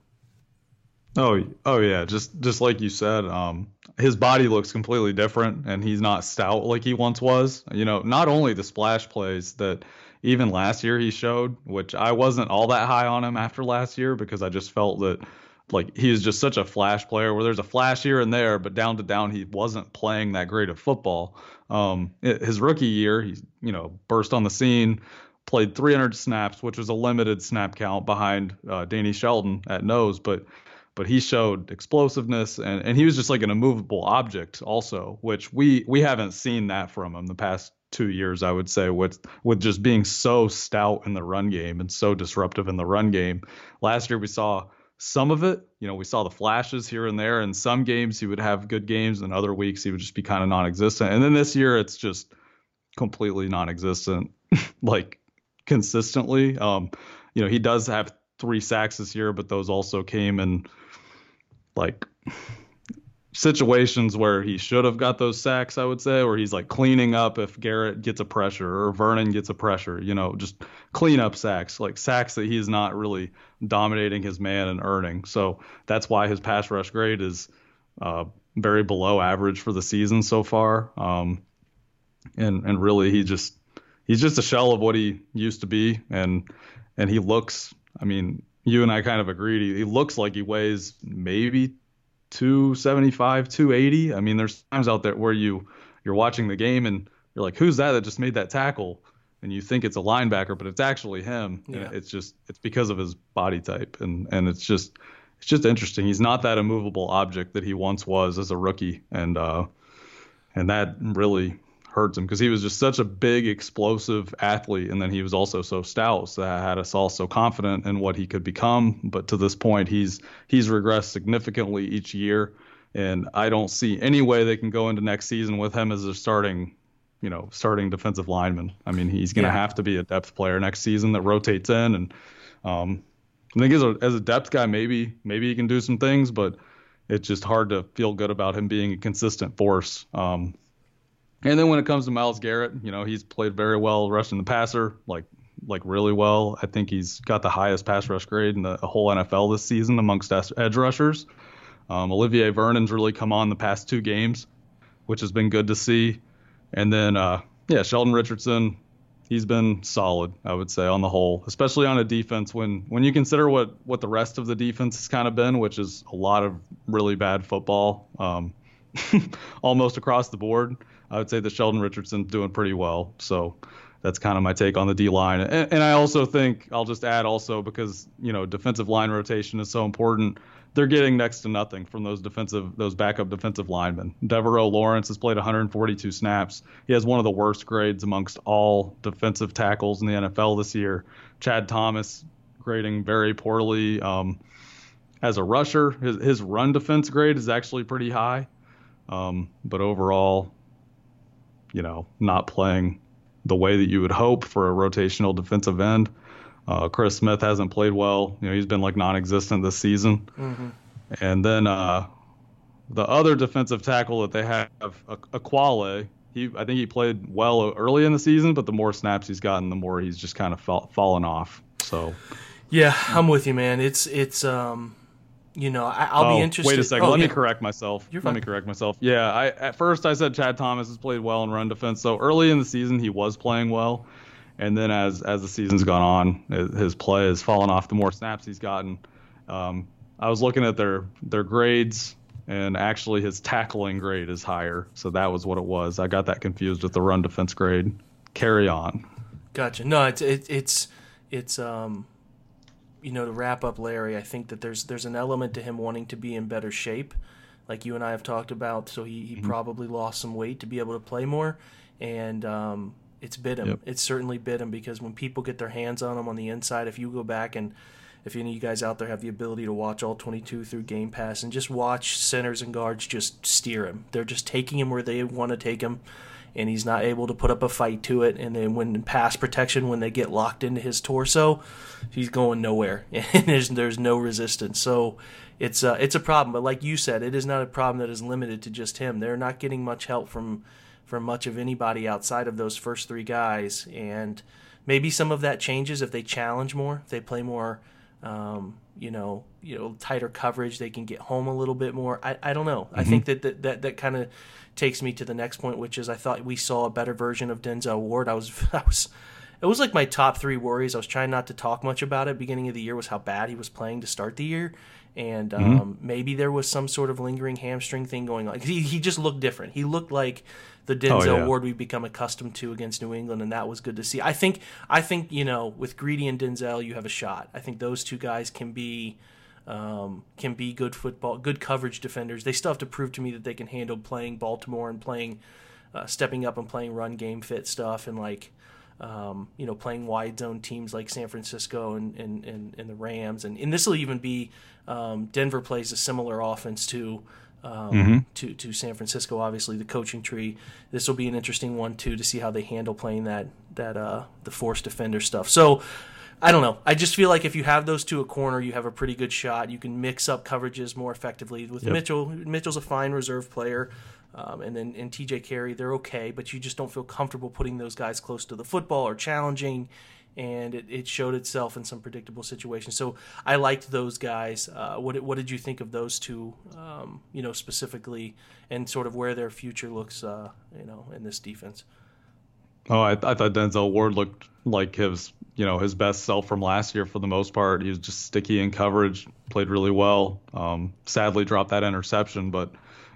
Oh, oh yeah, just just like you said, um, his body looks completely different, and he's not stout like he once was. You know, not only the splash plays that even last year he showed, which I wasn't all that high on him after last year because I just felt that like he just such a flash player where there's a flash here and there, but down to down he wasn't playing that great of football. Um, his rookie year, he you know burst on the scene, played 300 snaps, which was a limited snap count behind uh, Danny Shelton at nose, but but he showed explosiveness and, and he was just like an immovable object also, which we we haven't seen that from him the past two years, I would say, with with just being so stout in the run game and so disruptive in the run game. Last year we saw some of it. You know, we saw the flashes here and there. In some games, he would have good games, and other weeks he would just be kind of non-existent. And then this year, it's just completely non-existent, like consistently. Um, you know, he does have three sacks this year, but those also came in like situations where he should have got those sacks, I would say, where he's like cleaning up if Garrett gets a pressure or Vernon gets a pressure, you know, just clean up sacks, like sacks that he's not really dominating his man and earning. So that's why his pass rush grade is uh, very below average for the season so far. Um, and and really he just he's just a shell of what he used to be and and he looks I mean you and I kind of agreed he, he looks like he weighs maybe 275, 280. I mean, there's times out there where you you're watching the game and you're like, who's that that just made that tackle? And you think it's a linebacker, but it's actually him. Yeah. It's just it's because of his body type, and and it's just it's just interesting. He's not that immovable object that he once was as a rookie, and uh, and that really hurts him because he was just such a big, explosive athlete, and then he was also so stout, so that had us all so confident in what he could become. But to this point, he's he's regressed significantly each year, and I don't see any way they can go into next season with him as a starting, you know, starting defensive lineman. I mean, he's going to yeah. have to be a depth player next season that rotates in, and um, I think as a as a depth guy, maybe maybe he can do some things, but it's just hard to feel good about him being a consistent force. Um, And then when it comes to Myles Garrett, you know, he's played very well rushing the passer, like like really well. I think he's got the highest pass rush grade in the whole NFL this season amongst edge rushers. Um, Olivier Vernon's really come on the past two games, which has been good to see. And then, uh, yeah, Sheldon Richardson, he's been solid, I would say, on the whole, especially on a defense when when you consider what what the rest of the defense has kind of been, which is a lot of really bad football, um, almost across the board. I would say that Sheldon Richardson's doing pretty well. So that's kind of my take on the D line. And, and I also think I'll just add also because you know defensive line rotation is so important they're getting next to nothing from those defensive those backup defensive linemen. Devaroe Lawrence has played 142 snaps. He has one of the worst grades amongst all defensive tackles in the NFL this year. Chad Thomas grading very poorly. Um, as a rusher, his, his run defense grade is actually pretty high. Um, but overall, you know, not playing the way that you would hope for a rotational defensive end. Uh, Chris Smith hasn't played well. You know, he's been like non-existent this season. Mm-hmm. And then uh, the other defensive tackle that they have, Ekuale, he I think he played well early in the season, but the more snaps he's gotten, the more he's just kind of fall, fallen off. So. Yeah, I'm with you, man. It's it's um, you know, I, will oh, be interested. Wait a second. Oh, Let yeah. me correct myself. You're Let fine. me correct myself. Yeah, I at first I said Chad Thomas has played well in run defense. So early in the season he was playing well and then as as the season's gone on, his play has fallen off. The more snaps he's gotten, um, I was looking at their their grades, and actually his tackling grade is higher. So that was what it was. I got that confused with the run defense grade. Carry on. Gotcha. No, it's it, it's it's um, you know, to wrap up Larry, I think that there's there's an element to him wanting to be in better shape, like you and I have talked about. So he, he mm-hmm. probably lost some weight to be able to play more, and um, it's bit him. Yep. It's certainly bit him because when people get their hands on him on the inside, if you go back and if any of you guys out there have the ability to watch all 22 through Game Pass and just watch centers and guards just steer him, they're just taking him where they want to take him, and he's not able to put up a fight to it. And then when pass protection, when they get locked into his torso, he's going nowhere, and there's there's no resistance. So it's uh, it's a problem. But like you said, it is not a problem that is limited to just him. They're not getting much help from from much of anybody outside of those first three guys. And maybe some of that changes if they challenge more, if they play more, um, you know, you know, tighter coverage. They can get home a little bit more. I, I don't know. Mm-hmm. I think that that that, that kind of takes me to the next point, which is I thought we saw a better version of Denzel Ward. I was I was it was like my top three worries. I was trying not to talk much about it. Beginning of the year was how bad he was playing to start the year, and mm-hmm. um, mm-hmm. maybe there was some sort of lingering hamstring thing going on. He he just looked different. He looked like the Denzel oh, yeah. Ward we've become accustomed to against New England, and that was good to see. I think I think you know with Greedy and Denzel, you have a shot. I think those two guys can be um, can be good football, good coverage defenders. They still have to prove to me that they can handle playing Baltimore and playing, uh, stepping up and playing run game fit stuff and like. Um, you know, playing wide zone teams like San Francisco and, and, and, and the Rams. And, and this will even be um, Denver plays a similar offense to um, mm-hmm. to to San Francisco. Obviously, the coaching tree. This will be an interesting one too to see how they handle playing that that uh, the force defender stuff. So. I don't know. I just feel like if you have those two a corner, you have a pretty good shot. You can mix up coverages more effectively. With yep. Mitchell, Mitchell's a fine reserve player, um, and then and TJ Carrie, they're okay, but you just don't feel comfortable putting those guys close to the football or challenging and it, it showed itself in some predictable situations. So I liked those guys. Uh, what what did you think of those two? Um, you know, specifically, and sort of where their future looks. Uh, you know, in this defense. Oh, I, I thought Denzel Ward looked like his you know his best self from last year for the most part. He was just sticky in coverage, played really well. Um, sadly, dropped that interception, but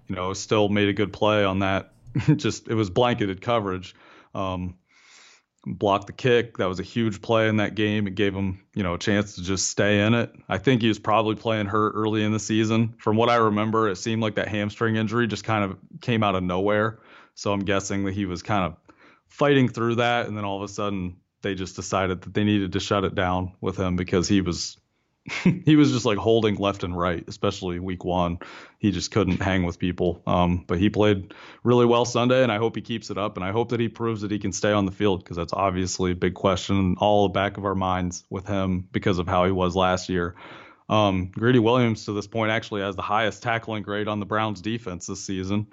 you know still made a good play on that. just it was blanketed coverage. Um, blocked the kick. That was a huge play in that game. It gave him, you know, a chance to just stay in it. I think he was probably playing hurt early in the season. From what I remember, it seemed like that hamstring injury just kind of came out of nowhere. So I'm guessing that he was kind of fighting through that, and then all of a sudden they just decided that they needed to shut it down with him because he was he was just like holding left and right, especially week one. He just couldn't hang with people. Um, but he played really well Sunday, and I hope he keeps it up. And I hope that he proves that he can stay on the field because that's obviously a big question all the back of our minds with him because of how he was last year. Um, Greedy Williams to this point actually has the highest tackling grade on the Browns defense this season.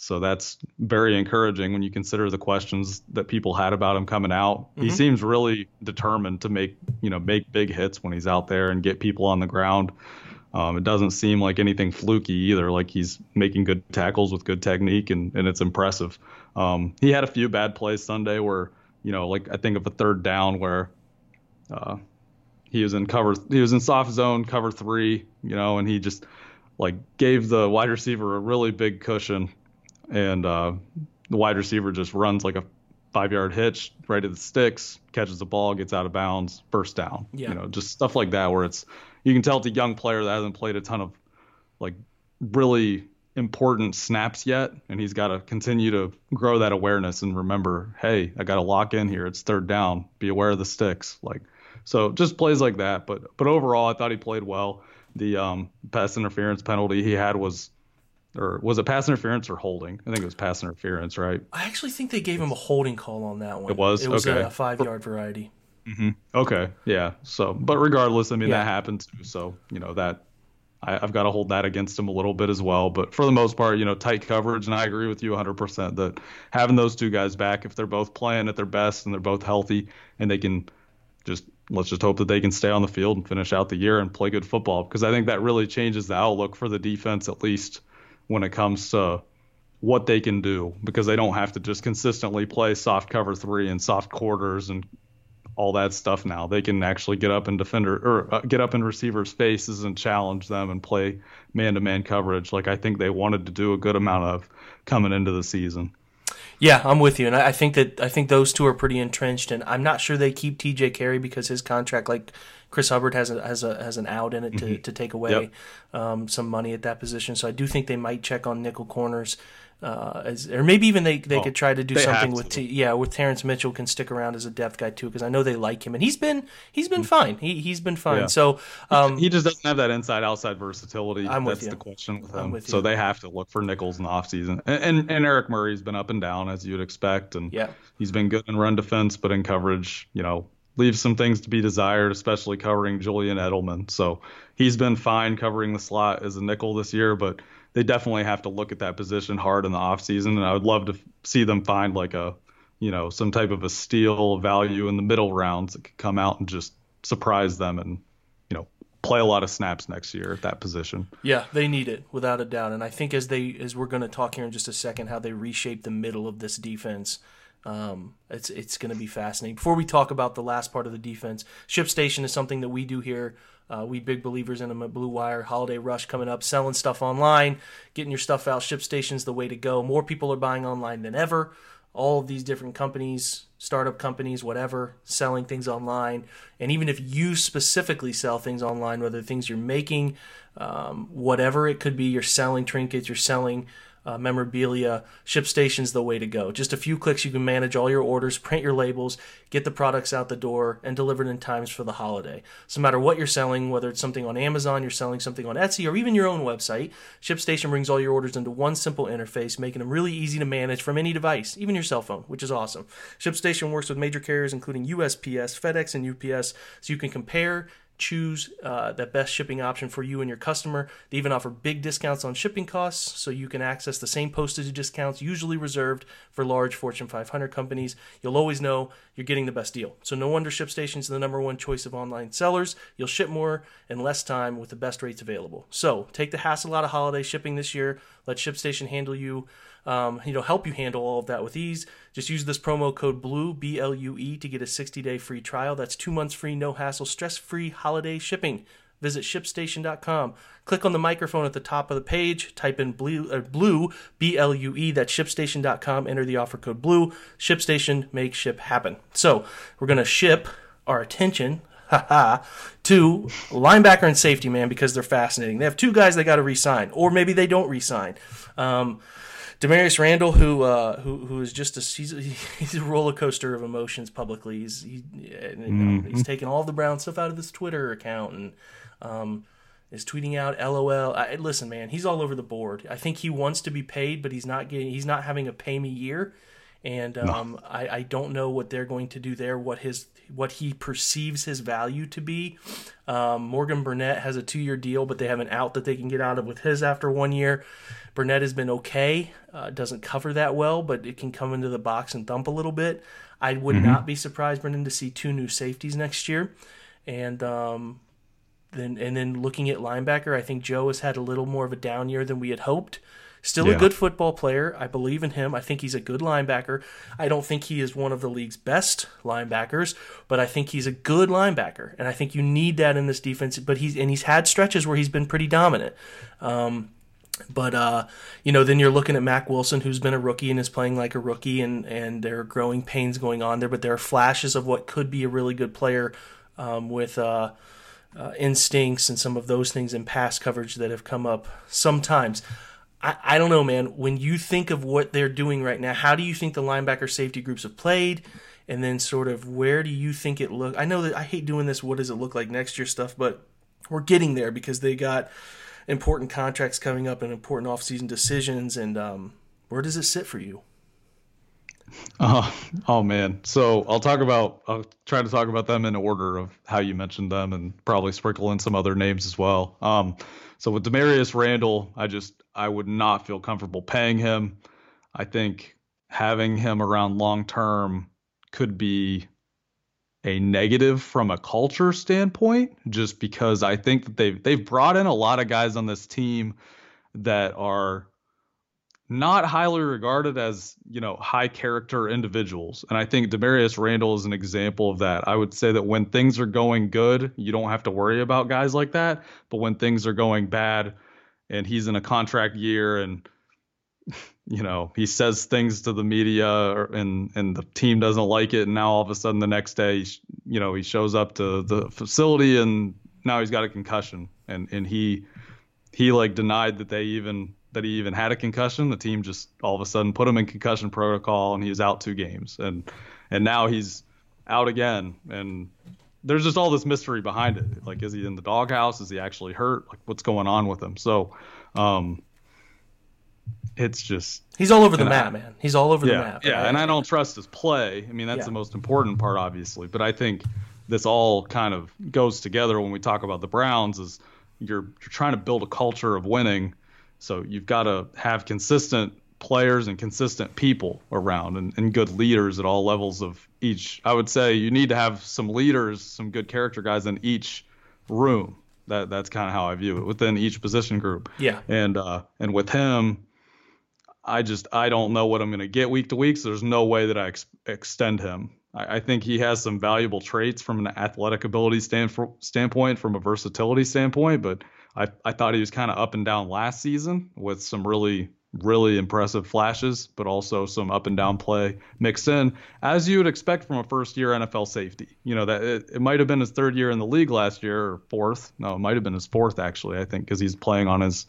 So that's very encouraging when you consider the questions that people had about him coming out. Mm-hmm. He seems really determined to make, you know, make big hits when he's out there and get people on the ground. Um, it doesn't seem like anything fluky either. Like he's making good tackles with good technique, and, and it's impressive. Um, he had a few bad plays Sunday where, you know, like I think of a third down where uh, he was in cover, he was in soft zone cover three, you know, and he just like gave the wide receiver a really big cushion and uh, the wide receiver just runs like a five yard hitch right at the sticks, catches the ball, gets out of bounds, first down. Yeah. You know, just stuff like that where it's you can tell it's a young player that hasn't played a ton of like really important snaps yet, and he's got to continue to grow that awareness and remember, hey, I got to lock in here. It's third down. Be aware of the sticks. Like so, just plays like that. But but overall, I thought he played well. The um, pass interference penalty he had was or was it pass interference or holding? I think it was pass interference, right? I actually think they gave him a holding call on that one. It was. It was okay. a five yard variety. Mm-hmm. Okay, yeah. So, but regardless, I mean yeah. that happened too. So you know that I, have got to hold that against him a little bit as well. But for the most part, you know, tight coverage, and I agree with you 100% that having those two guys back, if they're both playing at their best and they're both healthy, and they can just let's just hope that they can stay on the field and finish out the year and play good football because I think that really changes the outlook for the defense at least when it comes to what they can do because they don't have to just consistently play soft cover three and soft quarters and all that stuff now. They can actually get up in defender or uh, get up in receivers' faces and challenge them and play man-to-man coverage like I think they wanted to do a good amount of coming into the season. Yeah, I'm with you, and I think that I think those two are pretty entrenched, and I'm not sure they keep T.J. Carrie because his contract, like Chris Hubbard has a, has a has an out in it to, mm-hmm. to take away yep. um, some money at that position. So I do think they might check on nickel corners. Uh, as, or maybe even they, they oh, could try to do something with T, yeah with Terrance Mitchell can stick around as a depth guy too because I know they like him and he's been he's been mm-hmm. fine he he's been fine yeah. so um, he just doesn't have that inside outside versatility I'm That's the question with him with so they have to look for nickels in the offseason and, and and Eric Murray's been up and down as you'd expect and yeah he's been good in run defense but in coverage you know leaves some things to be desired, especially covering Julian Edelman. So he's been fine covering the slot as a nickel this year, but they definitely have to look at that position hard in the offseason. And I would love to see them find like a, you know, some type of a steal value in the middle rounds that could come out and just surprise them and, you know, play a lot of snaps next year at that position. Yeah, they need it without a doubt. And I think as they as we're going to talk here in just a second, how they reshape the middle of this defense um, it's it's going to be fascinating. Before we talk about the last part of the defense, ShipStation is something that we do here. Uh, we big believers in them at Blue Wire. Holiday rush coming up, selling stuff online, getting your stuff out. ShipStation's the way to go. More people are buying online than ever. All of these different companies, startup companies, whatever, selling things online. And even if you specifically sell things online, whether things you're making, um, whatever it could be, you're selling trinkets, you're selling uh, memorabilia, ShipStation's the way to go. Just a few clicks, you can manage all your orders, print your labels, get the products out the door, and delivered in times for the holiday. So, no matter what you're selling, whether it's something on Amazon, you're selling something on Etsy, or even your own website, ShipStation brings all your orders into one simple interface, making them really easy to manage from any device, even your cell phone, which is awesome. ShipStation works with major carriers including USPS, FedEx, and UPS, so you can compare choose uh, the best shipping option for you and your customer. They even offer big discounts on shipping costs, so you can access the same postage discounts usually reserved for large Fortune 500 companies. You'll always know you're getting the best deal. So no wonder ShipStation is the number one choice of online sellers. You'll ship more in less time with the best rates available. So take the hassle out of holiday shipping this year. Let ShipStation handle you um, you know, help you handle all of that with ease. Just use this promo code BLUE, B L U E, to get a 60 day free trial. That's two months free, no hassle, stress free holiday shipping. Visit shipstation.com. Click on the microphone at the top of the page. Type in blue, uh, blue B L U E. That's shipstation.com. Enter the offer code BLUE. ShipStation, make ship happen. So we're going to ship our attention to linebacker and safety man because they're fascinating. They have two guys they got to resign, or maybe they don't resign. Um, Damarious Randall, who uh, who who is just a he's, he's a roller coaster of emotions publicly. He's he, you know, mm-hmm. he's taking all the Brown stuff out of his Twitter account and um, is tweeting out LOL. I, listen, man, he's all over the board. I think he wants to be paid, but he's not getting. He's not having a pay me year, and um, no. I, I, don't know what they're going to do there. What his what he perceives his value to be. Um, Morgan Burnett has a two year deal, but they have an out that they can get out of with his after one year. Burnett has been okay. Uh, doesn't cover that well, but it can come into the box and thump a little bit. I would mm-hmm. not be surprised, Brendan, to see two new safeties next year, and um, then and then looking at linebacker, I think Joe has had a little more of a down year than we had hoped. Still yeah. a good football player. I believe in him. I think he's a good linebacker. I don't think he is one of the league's best linebackers, but I think he's a good linebacker, and I think you need that in this defense. But he's and he's had stretches where he's been pretty dominant. Um, but uh, you know, then you're looking at Mack Wilson, who's been a rookie and is playing like a rookie, and and there are growing pains going on there. But there are flashes of what could be a really good player um, with. Uh, uh, instincts and some of those things in pass coverage that have come up sometimes. I, I don't know, man. When you think of what they're doing right now, how do you think the linebacker safety groups have played? And then sort of where do you think it look? I know that I hate doing this. What does it look like next year stuff, but we're getting there because they got important contracts coming up and important offseason decisions. And um, where does it sit for you? Uh, oh man. So I'll talk about I'll try to talk about them in order of how you mentioned them and probably sprinkle in some other names as well. Um, so with Damarious Randall, I just I would not feel comfortable paying him. I think having him around long term could be a negative from a culture standpoint, just because I think that they've they've brought in a lot of guys on this team that are not highly regarded as you know high character individuals. And i think damarious randall is an example of that. I would say that when things are going good you don't have to worry about guys like that. But when things are going bad and he's in a contract year and you know he says things to the media and and the team doesn't like it. And now all of a sudden the next day you know he shows up to the facility and now he's got a concussion. And and he he like denied that they even that he even had a concussion. The team just all of a sudden put him in concussion protocol, and he was out two games, and and now he's out again. And there's just all this mystery behind it. Like, is he in the doghouse? Is he actually hurt? Like, what's going on with him? So, um, it's just he's all over the map, I, man. He's all over yeah, the map. Yeah, and I don't trust his play. I mean, that's yeah. the most important part, obviously. But I think this all kind of goes together when we talk about the Browns. Is you're you're trying to build a culture of winning so you've got to have consistent players and consistent people around and, and good leaders at all levels of each. I would say you need to have some leaders, some good character guys in each room. That that's kind of how I view it within each position group. Yeah. And uh, and with him, I just I don't know what I'm going to get week to week. So there's no way that I ex- extend him. I, I, think he has some valuable traits from an athletic ability stand for, standpoint, from a versatility standpoint, but I, I thought he was kind of up and down last season with some really really impressive flashes, but also some up and down play mixed in, as you would expect from a first year NFL safety. You know, that it, it might have been his third year in the league last year or fourth. No, it might have been his fourth actually, I think, because he's playing on his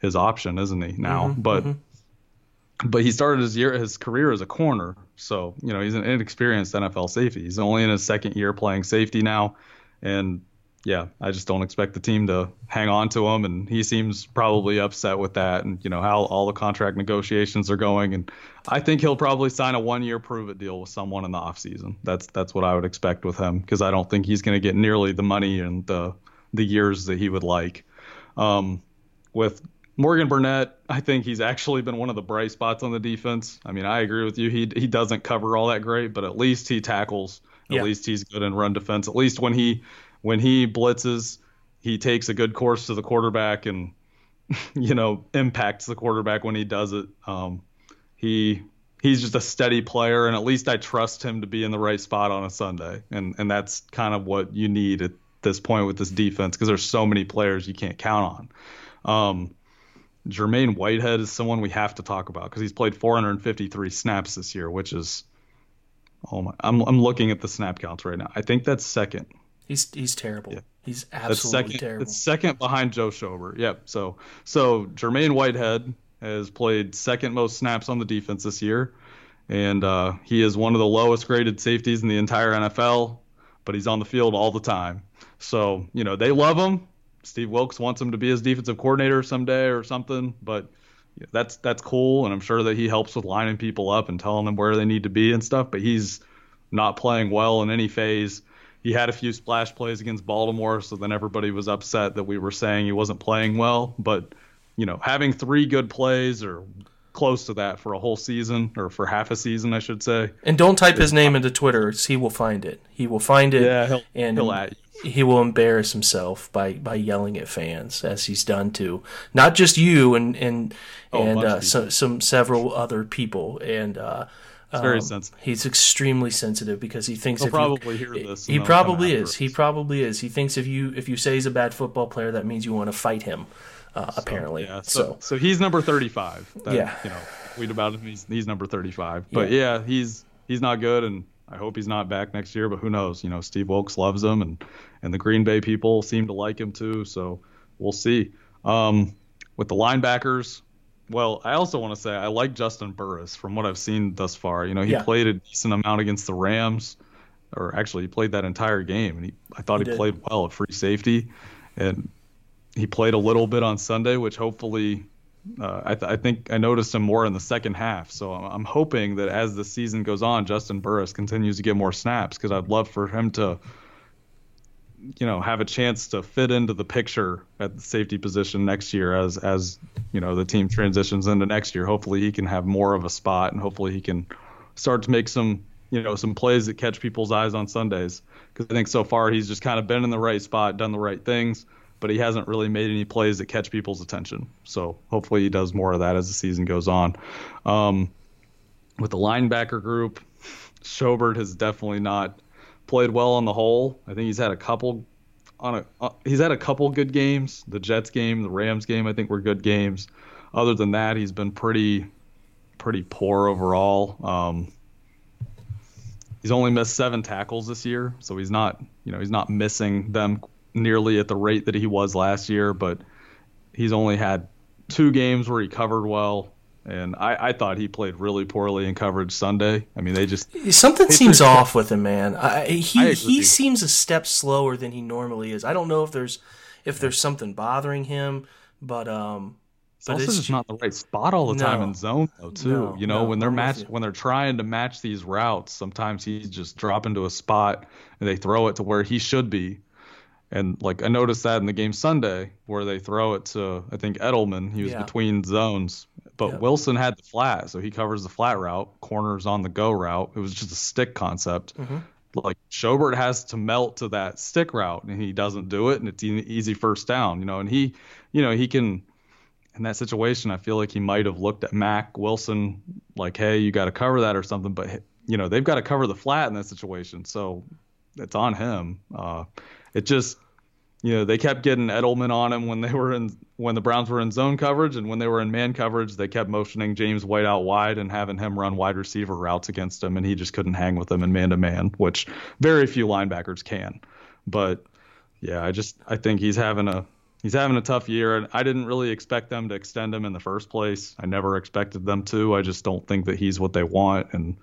his option, isn't he now? Mm-hmm, but mm-hmm. but he started his year his career as a corner. So, you know, he's an inexperienced NFL safety. He's only in his second year playing safety now. And yeah, I just don't expect the team to hang on to him, and he seems probably upset with that, and you know how all the contract negotiations are going, and I think he'll probably sign a one-year prove-it deal with someone in the offseason. That's that's what I would expect with him because I don't think he's going to get nearly the money and the the years that he would like. Um, with Morgan Burnett, I think he's actually been one of the bright spots on the defense. I mean, I agree with you. He he doesn't cover all that great, but at least he tackles. At yeah. least he's good in run defense. At least when he when he blitzes, he takes a good course to the quarterback and you know impacts the quarterback when he does it. Um, he he's just a steady player, and at least I trust him to be in the right spot on a Sunday, and and that's kind of what you need at this point with this defense because there's so many players you can't count on. Um, Jermaine Whitehead is someone we have to talk about because he's played 453 snaps this year, which is oh my, I'm I'm looking at the snap counts right now. I think that's second He's he's terrible. Yeah. He's absolutely second, terrible. It's second behind Joe Schobert. Yep. So so Jermaine Whitehead has played second most snaps on the defense this year, and uh, he is one of the lowest graded safeties in the entire NFL. But he's on the field all the time. So you know they love him. Steve Wilks wants him to be his defensive coordinator someday or something. But that's that's cool, and I'm sure that he helps with lining people up and telling them where they need to be and stuff. But he's not playing well in any phase. He had a few splash plays against Baltimore, so then everybody was upset that we were saying he wasn't playing well. But you know, having three good plays or close to that for a whole season or for half a season, I should say. And don't type his name into Twitter; he will find it. He will find it. Yeah, he'll, and he'll at you he will embarrass himself by, by yelling at fans as he's done to not just you and and oh, and uh, some some several other people and uh, it's very um, sensitive. He's extremely sensitive because he thinks He'll if probably you, hear this. He probably is. He probably is. He thinks if you if you say he's a bad football player, that means you want to fight him. Uh, so, apparently, yeah. So, so, so he's number thirty-five. That, yeah, you know, tweet about him. He's he's number thirty-five. But yeah. yeah, he's he's not good, and I hope he's not back next year. But who knows? You know, Steve Wilks loves him, and and the Green Bay people seem to like him too. So we'll see. Um, with the linebackers, well, I also want to say I like Juston Burris from what I've seen thus far. You know, he yeah. played a decent amount against the Rams, or actually he played that entire game, and he I thought he, he played well at free safety, and he played a little bit on Sunday, which hopefully. Uh, I, th- I, think I noticed him more in the second half, so I'm, I'm hoping that as the season goes on, Juston Burris continues to get more snaps because I'd love for him to you know have a chance to fit into the picture at the safety position next year as as you know the team transitions into next year. Hopefully he can have more of a spot and hopefully he can start to make some you know some plays that catch people's eyes on Sundays. Because I think so far he's just kind of been in the right spot done the right things but he hasn't really made any plays that catch people's attention. So hopefully he does more of that as the season goes on. Um, with the linebacker group Schobert has definitely not played well on the whole. I think he's had a couple on a uh, he's had a couple good games. The Jets game, the Rams game, I think were good games. Other than that, he's been pretty pretty poor overall. Um, he's only missed seven tackles this year, so he's not you know he's not missing them nearly at the rate that he was last year. But he's only had two games where he covered well and I, I thought he played really poorly in coverage Sunday. I mean, they just something seems off with him, man. I, he I he seems a step slower than he normally is. I don't know if there's if there's something bothering him, but um, but also it's just not the right spot all the no, time in zone though too. No, you know, no, when they're match when they're trying to match these routes, sometimes he's just dropping to a spot and they throw it to where he should be. And like I noticed that in the game Sunday where they throw it to I think Edelman, he was yeah. between zones but yep. Wilson had the flat, so he covers the flat route, corners on the go route. It was just a stick concept. Mm-hmm. Like Schobert has to melt to that stick route, and he doesn't do it, and it's an easy first down, you know. And he, you know, he can. In that situation, I feel like he might have looked at Mack Wilson like, "Hey, you got to cover that or something." But you know, they've got to cover the flat in that situation, so it's on him. Uh, it just you know, they kept getting Edelman on him when they were in when the Browns were in zone coverage, and when they were in man coverage, they kept motioning James White out wide and having him run wide receiver routes against him, and he just couldn't hang with them in man to man, which very few linebackers can. But yeah, I just I think he's having a he's having a tough year, and I didn't really expect them to extend him in the first place. I never expected them to. I just don't think that he's what they want, and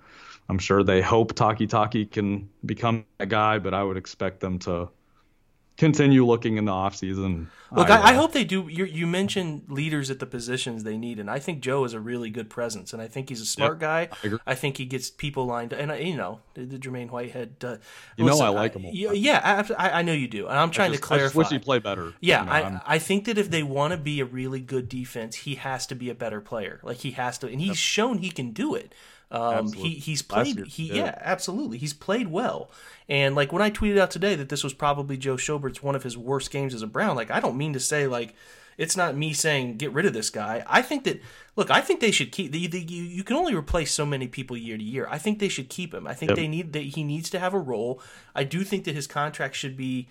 I'm sure they hope Takitaki can become a guy, but I would expect them to continue looking in the offseason. Look, I, I, hope they do. You, you mentioned leaders at the positions they need, and I think Joe is a really good presence, and I think he's a smart yep, guy. I, I, think he gets people lined, up. and you know, the, the Jermaine Whitehead. Uh, you listen, know, I like him. yeah, I, I, know you do, and I'm trying just, to clarify. Wish he played better. Yeah, you know, I, I think that if they want to be a really good defense, he has to be a better player. Like he has to, and he's yep. shown he can do it. Um, he he's played. Year, he yeah. yeah. absolutely. He's played well. And like when I tweeted out today that this was probably Joe Schobert's one of his worst games as a Brown, like I don't mean to say like it's not me saying get rid of this guy. I think that look, I think they should keep the, the you, you can only replace so many people year to year. I think they should keep him. I think yep. they need that he needs to have a role. I do think that his contract should be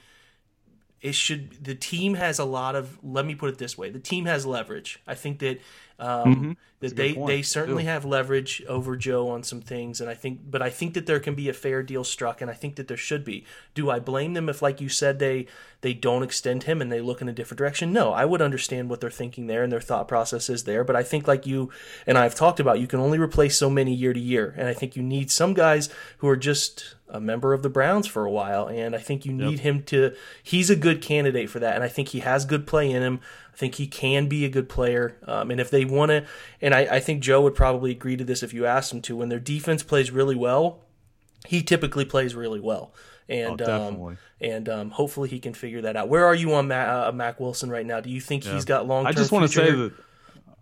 it should the team has a lot of let me put it this way the team has leverage i think that um, mm-hmm. That they they certainly have leverage over Joe on some things, and I think, but I think that there can be a fair deal struck, and I think that there should be. Do I blame them if, like you said, they they don't extend him and they look in a different direction? No, I would understand what they're thinking there and their thought process is there, but I think, like you and I've talked about, you can only replace so many year to year, and I think you need some guys who are just a member of the Browns for a while, and I think you need yep. him to. He's a good candidate for that, and I think he has good play in him. I think he can be a good player. Um, and if they want to, and I, I think Joe would probably agree to this if you asked him to, when their defense plays really well, he typically plays really well. And Oh, um, and um, hopefully he can figure that out. Where are you on Mack, uh, Mack Wilson right now? Do you think he's got long? I just want to say that.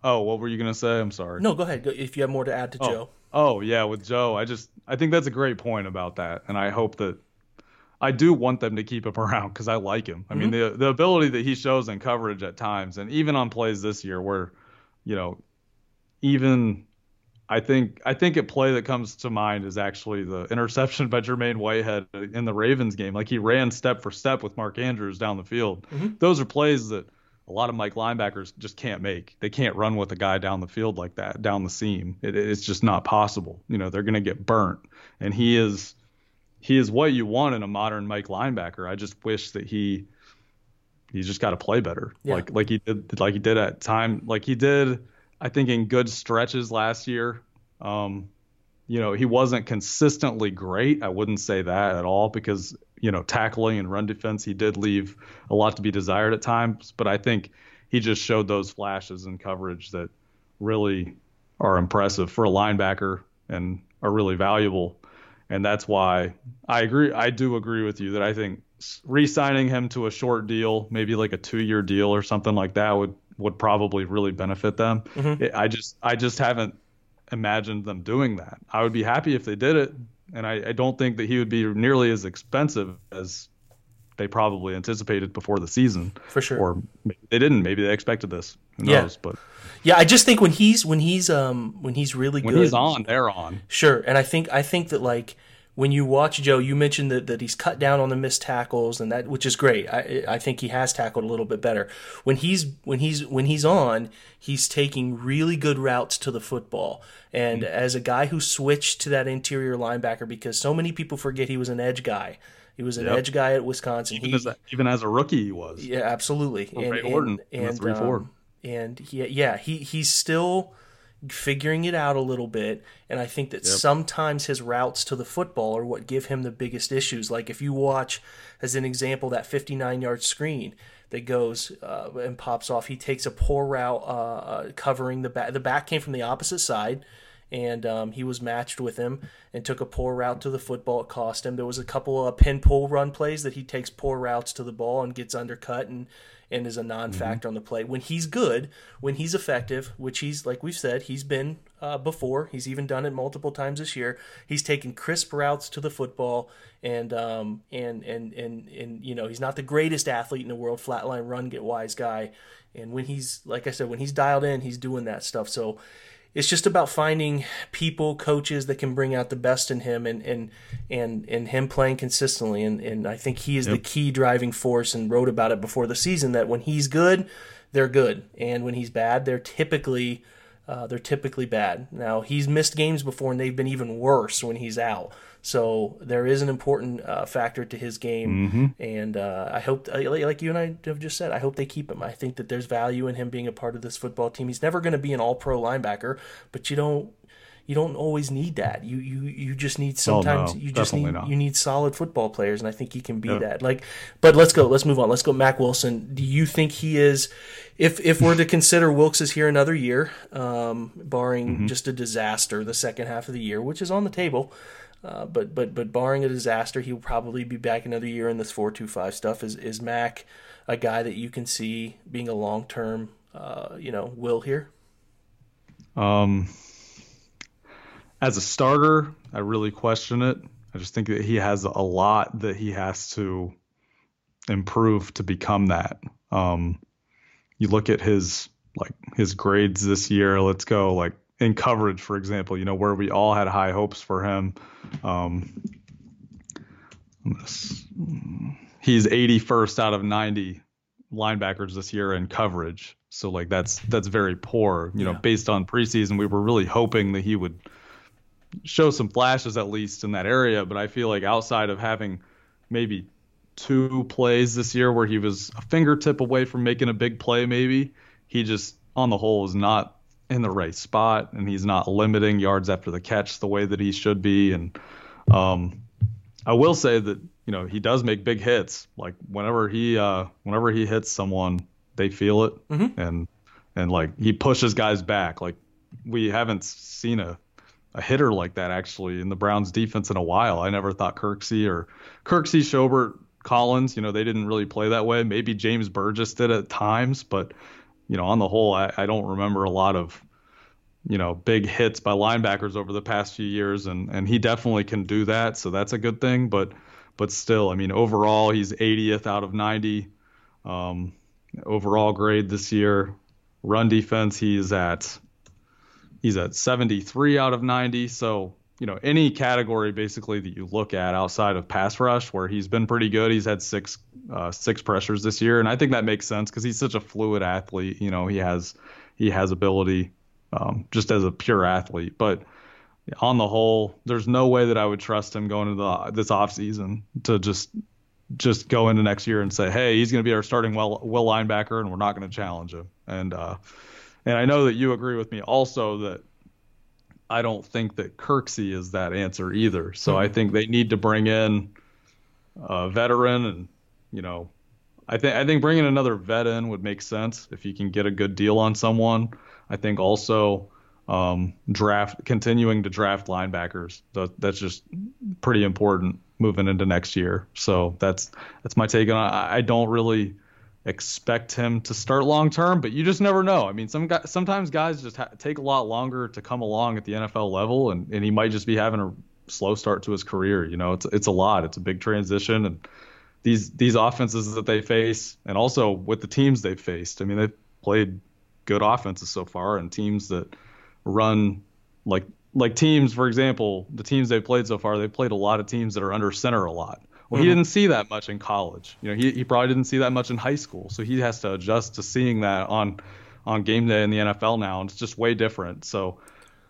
Oh, what were you gonna say? I'm sorry. No, go ahead. Go, if you have more to add to Oh. Joe. Oh yeah, with Joe, I just I think that's a great point about that, and I hope that I do want them to keep him around because I like him. I mean, mm-hmm. the the ability that he shows in coverage at times, and even on plays this year where, you know, even I think I think a play that comes to mind is actually the interception by Jermaine Whitehead in the Ravens game. Like he ran step for step with Mark Andrews down the field. Mm-hmm. Those are plays that a lot of Mike linebackers just can't make. They can't run with a guy down the field like that, down the seam. It, it's just not possible. You know, they're going to get burnt. And he is he is what you want in a modern Mike linebacker. I just wish that he he's just got to play better. Yeah. Like like he did like he did at time like he did I think in good stretches last year. Um you know, he wasn't consistently great. I wouldn't say that at all because, you know, tackling and run defense, he did leave a lot to be desired at times. But I think he just showed those flashes in coverage that really are impressive for a linebacker and are really valuable. And that's why I agree. I do agree with you that I think re-signing him to a short deal, maybe like a two-year deal or something like that, would would probably really benefit them. It- I just I just haven't imagined them doing that. I would be happy if they did it, and I, I don't think that he would be nearly as expensive as they probably anticipated before the season. For sure. Or maybe they didn't. Maybe they expected this. Who Yeah. knows? But Yeah, I just think when he's when he's um when he's really good. when good, he's on, they're on. Sure, and I think I think that like when you watch Joe, you mentioned that, that he's cut down on the missed tackles and that which is great. I I think he has tackled a little bit better. When he's when he's when he's on, he's taking really good routes to the football. And Mm-hmm. as a guy who switched to that interior linebacker because so many people forget he was an edge guy. He was an Yep. edge guy at Wisconsin. Even He, as a, even as a rookie, he was. yeah, absolutely. Well, Ray Orton in the 3-4. um, and he, yeah, he he's still figuring it out a little bit, and I think that sometimes his routes to the football are what give him the biggest issues. Like if you watch, as an example, that 59 yard screen that goes uh, and pops off, he takes a poor route uh, uh, covering the back. The back came from the opposite side. And um, he was matched with him and took a poor route to the football. It cost him. There was a couple of pin pull run plays that he takes poor routes to the ball and gets undercut and and is a non-factor on the play. When he's good, when he's effective, which he's like we've said, he's been uh, before. He's even done it multiple times this year. He's taken crisp routes to the football, and um, and and and and you know he's not the greatest athlete in the world, flatline run get wise guy. And when he's like I said, when he's dialed in, he's doing that stuff. So it's just about finding people, coaches that can bring out the best in him and and and, and him playing consistently. And, and I think he is the key driving force and wrote about it before the season that when he's good, they're good. And when he's bad, they're typically uh, they're typically bad. Now he's missed games before and they've been even worse when he's out. So there is an important uh, factor to his game, and uh, I hope, like you and I have just said, I hope they keep him. I think that there's value in him being a part of this football team. He's never going to be an All-Pro linebacker, but you don't you don't always need that. You you you just need sometimes no, you just need not. you need solid football players, and I think he can be Yep. that. Like, but let's go. Let's move on. Let's go. Mack Wilson. Do you think he is? If if we're to consider Wilks is here another year, um, barring Mm-hmm. just a disaster the second half of the year, which is on the table. Uh, but but but barring a disaster, he'll probably be back another year in this four two five stuff. Is is Mack a guy that you can see being a long term, uh, you know, will here? Um, as a starter, I really question it. I just think that he has a lot that he has to improve to become that. Um, you look at his like his grades this year. Let's go like in coverage, for example. You know where we all had high hopes for him. Um, he's 81st out of 90 linebackers this year in coverage. So like that's that's very poor. You know, based on preseason, we were really hoping that he would show some flashes at least in that area. But I feel like outside of having maybe two plays this year where he was a fingertip away from making a big play, maybe he just on the whole is not in the right spot and he's not limiting yards after the catch the way that he should be. And um, I will say that you know he does make big hits. Like whenever he uh, whenever he hits someone, they feel it, mm-hmm. and and like he pushes guys back. Like we haven't seen a a hitter like that actually in the Browns defense in a while. I never thought Kirksey or Kirksey, Schobert, Collins, you know, they didn't really play that way. Maybe James Burgess did at times, but you know, on the whole, I, I don't remember a lot of you know big hits by linebackers over the past few years, and and he definitely can do that, so that's a good thing. But but still, I mean, overall, he's 80th out of 90 um, overall grade this year. Run defense, he's at he's at 73 out of 90. So you know any category basically that you look at outside of pass rush where he's been pretty good he's had six uh, six pressures this year. And i think that makes sense because he's such a fluid athlete you know he has he has ability um, just as a pure athlete. But on the whole there's no way that i would trust him going into the, this offseason to just just go into next year and say hey he's going to be our starting well will linebacker and we're not going to challenge him. And uh and i know that you agree with me also that I don't think that Kirksey is that answer either. So mm-hmm. I think they need to bring in a veteran, and you know, I think I think bringing another vet in would make sense if you can get a good deal on someone. I think also um, draft continuing to draft linebackers. That, that's just pretty important moving into next year. So that's that's my take on. I, I don't really expect him to start long term, but you just never know. I mean, some guys, sometimes guys just ha- take a lot longer to come along at the NFL level, and, and he might just be having a slow start to his career. You know, it's it's a lot. It's a big transition, and these these offenses that they face, and also with the teams they've faced. I mean, they've played good offenses so far, and teams that run like like teams, for example, the teams they've played so far, they've played a lot of teams that are under center a lot. Well, mm-hmm. he didn't see that much in college. You know, he, he probably didn't see that much in high school. So he has to adjust to seeing that on on game day in the NFL now, and it's just way different. So,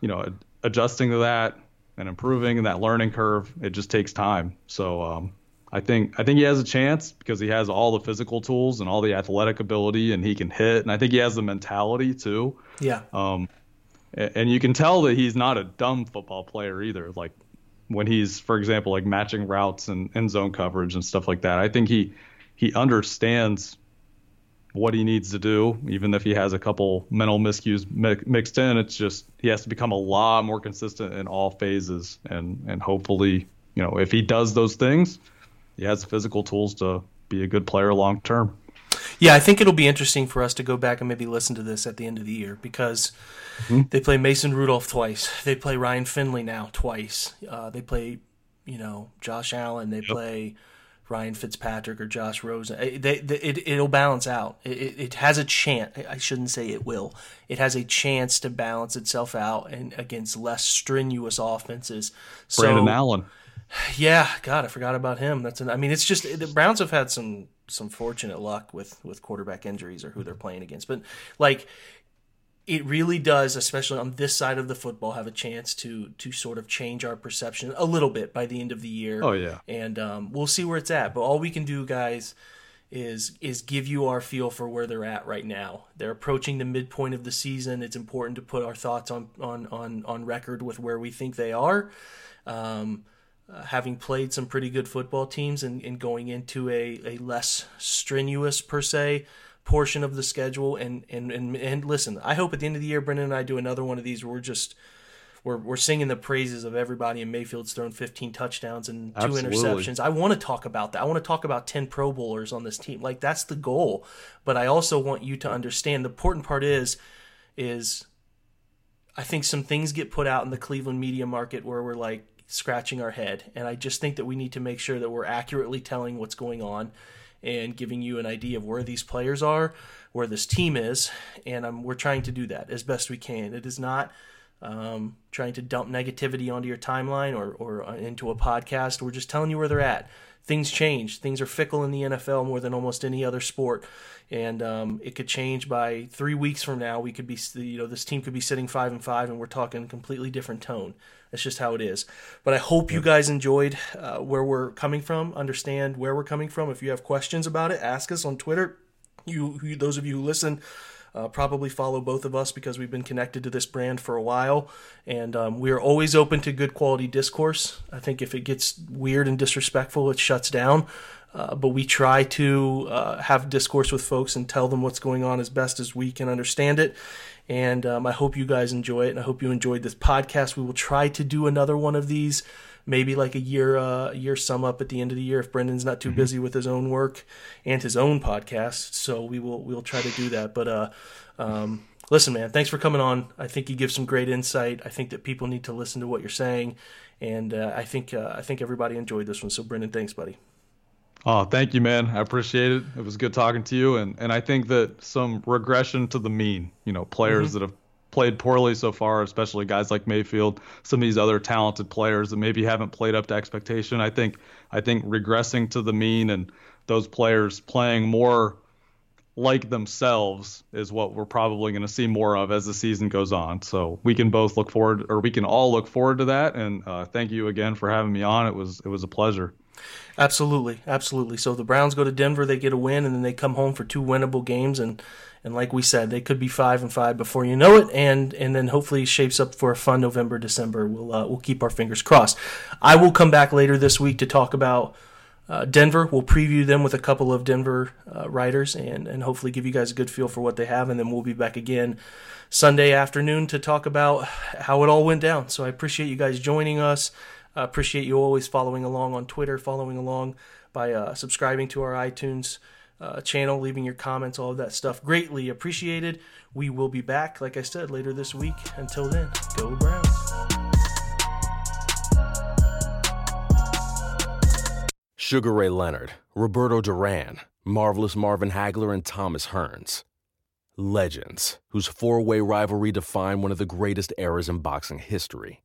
you know, adjusting to that and improving and that learning curve, it just takes time. So, um, I think I think he has a chance because he has all the physical tools and all the athletic ability, and he can hit, and I think he has the mentality too. Yeah. Um, and you can tell that he's not a dumb football player either. Like when he's, for example, like matching routes and end zone coverage and stuff like that. I think he he understands what he needs to do, even if he has a couple mental miscues mixed in. It's just he has to become a lot more consistent in all phases, and and hopefully, you know, if he does those things, he has the physical tools to be a good player long term. Yeah, I think it'll be interesting for us to go back and maybe listen to this at the end of the year because mm-hmm. they play Mason Rudolph twice. They play Ryan Finley now twice. Uh, they play, you know, Josh Allen. They yep. play Ryan Fitzpatrick or Josh Rosen. They, they, it, it'll balance out. It, it, has a chance. I shouldn't say it will. It has a chance to balance itself out and against less strenuous offenses. Brandon so, Allen. Yeah, God, I forgot about him. That's an, I mean, it's just the Browns have had some some fortunate luck with with quarterback injuries or who they're playing against, but like it really does, especially on this side of the football, have a chance to to sort of change our perception a little bit by the end of the year. Oh yeah, and um, we'll see where it's at. But all we can do, guys, is is give you our feel for where they're at right now. They're approaching the midpoint of the season. It's important to put our thoughts on on on on record with where we think they are. Um, uh, having played some pretty good football teams and, and going into a, a less strenuous per se portion of the schedule. And, and and and listen i hope at the end of the year brendan and i do another one of these where we're just we're, we're singing the praises of everybody and mayfield's thrown 15 touchdowns and two Absolutely. interceptions. I want to talk about that. I want to talk about 10 pro bowlers on this team. Like that's the goal. But i also want you to understand the important part is is i think some things get put out in the cleveland media market where we're like scratching our head. And I just think that we need to make sure that we're accurately telling what's going on and giving you an idea of where these players are, where this team is, and um, we're trying to do that as best we can. It is not um, trying to dump negativity onto your timeline or, or uh, into a podcast. We're just telling you where they're at. Things change. Things are fickle in the NFL more than almost any other sport, and um, it could change by three weeks from now. We could be, you know, this team could be sitting five and five, and we're talking a completely different tone. That's just how it is. But I hope you guys enjoyed uh, where we're coming from, understand where we're coming from. If you have questions about it, ask us on Twitter. You, you those of you who listen uh, probably follow both of us because we've been connected to this brand for a while. And um, we are always open to good quality discourse. I think if it gets weird and disrespectful, it shuts down. Uh, but we try to uh, have discourse with folks and tell them what's going on as best as we can understand it. And um, I hope you guys enjoy it, and I hope you enjoyed this podcast. We will try to do another one of these, maybe like a year, uh, year sum up at the end of the year if Brendan's not too mm-hmm. busy with his own work and his own podcast. So we will we'll try to do that. But uh, um, listen, man, thanks for coming on. I think you give some great insight. I think that people need to listen to what you're saying, and uh, I think uh, I think everybody enjoyed this one. So Brendan, thanks, buddy. Oh, thank you, man. I appreciate it. It was good talking to you, and and I think that some regression to the mean. You know, players mm-hmm. that have played poorly so far, especially guys like Mayfield, some of these other talented players that maybe haven't played up to expectation. I think I think regressing to the mean and those players playing more like themselves is what we're probably going to see more of as the season goes on. So we can both look forward, or we can all look forward to that. And uh, thank you again for having me on. It was it was a pleasure. Absolutely, absolutely. So the Browns go to Denver, they get a win, and then they come home for two winnable games, and and like we said, they could be five and five before you know it, and and then hopefully shapes up for a fun November, December. We'll uh, we'll keep our fingers crossed. I will come back later this week to talk about. Uh, Denver. We'll preview them with a couple of Denver uh, writers and, and hopefully give you guys a good feel for what they have. And then we'll be back again Sunday afternoon to talk about how it all went down. So I appreciate you guys joining us. I appreciate you always following along on Twitter, following along by uh, subscribing to our iTunes uh, channel, leaving your comments, all of that stuff. Greatly appreciated. We will be back, like I said, later this week. Until then, go Browns. Sugar Ray Leonard, Roberto Duran, Marvelous Marvin Hagler, and Thomas Hearns. Legends, whose four way rivalry defined one of the greatest eras in boxing history.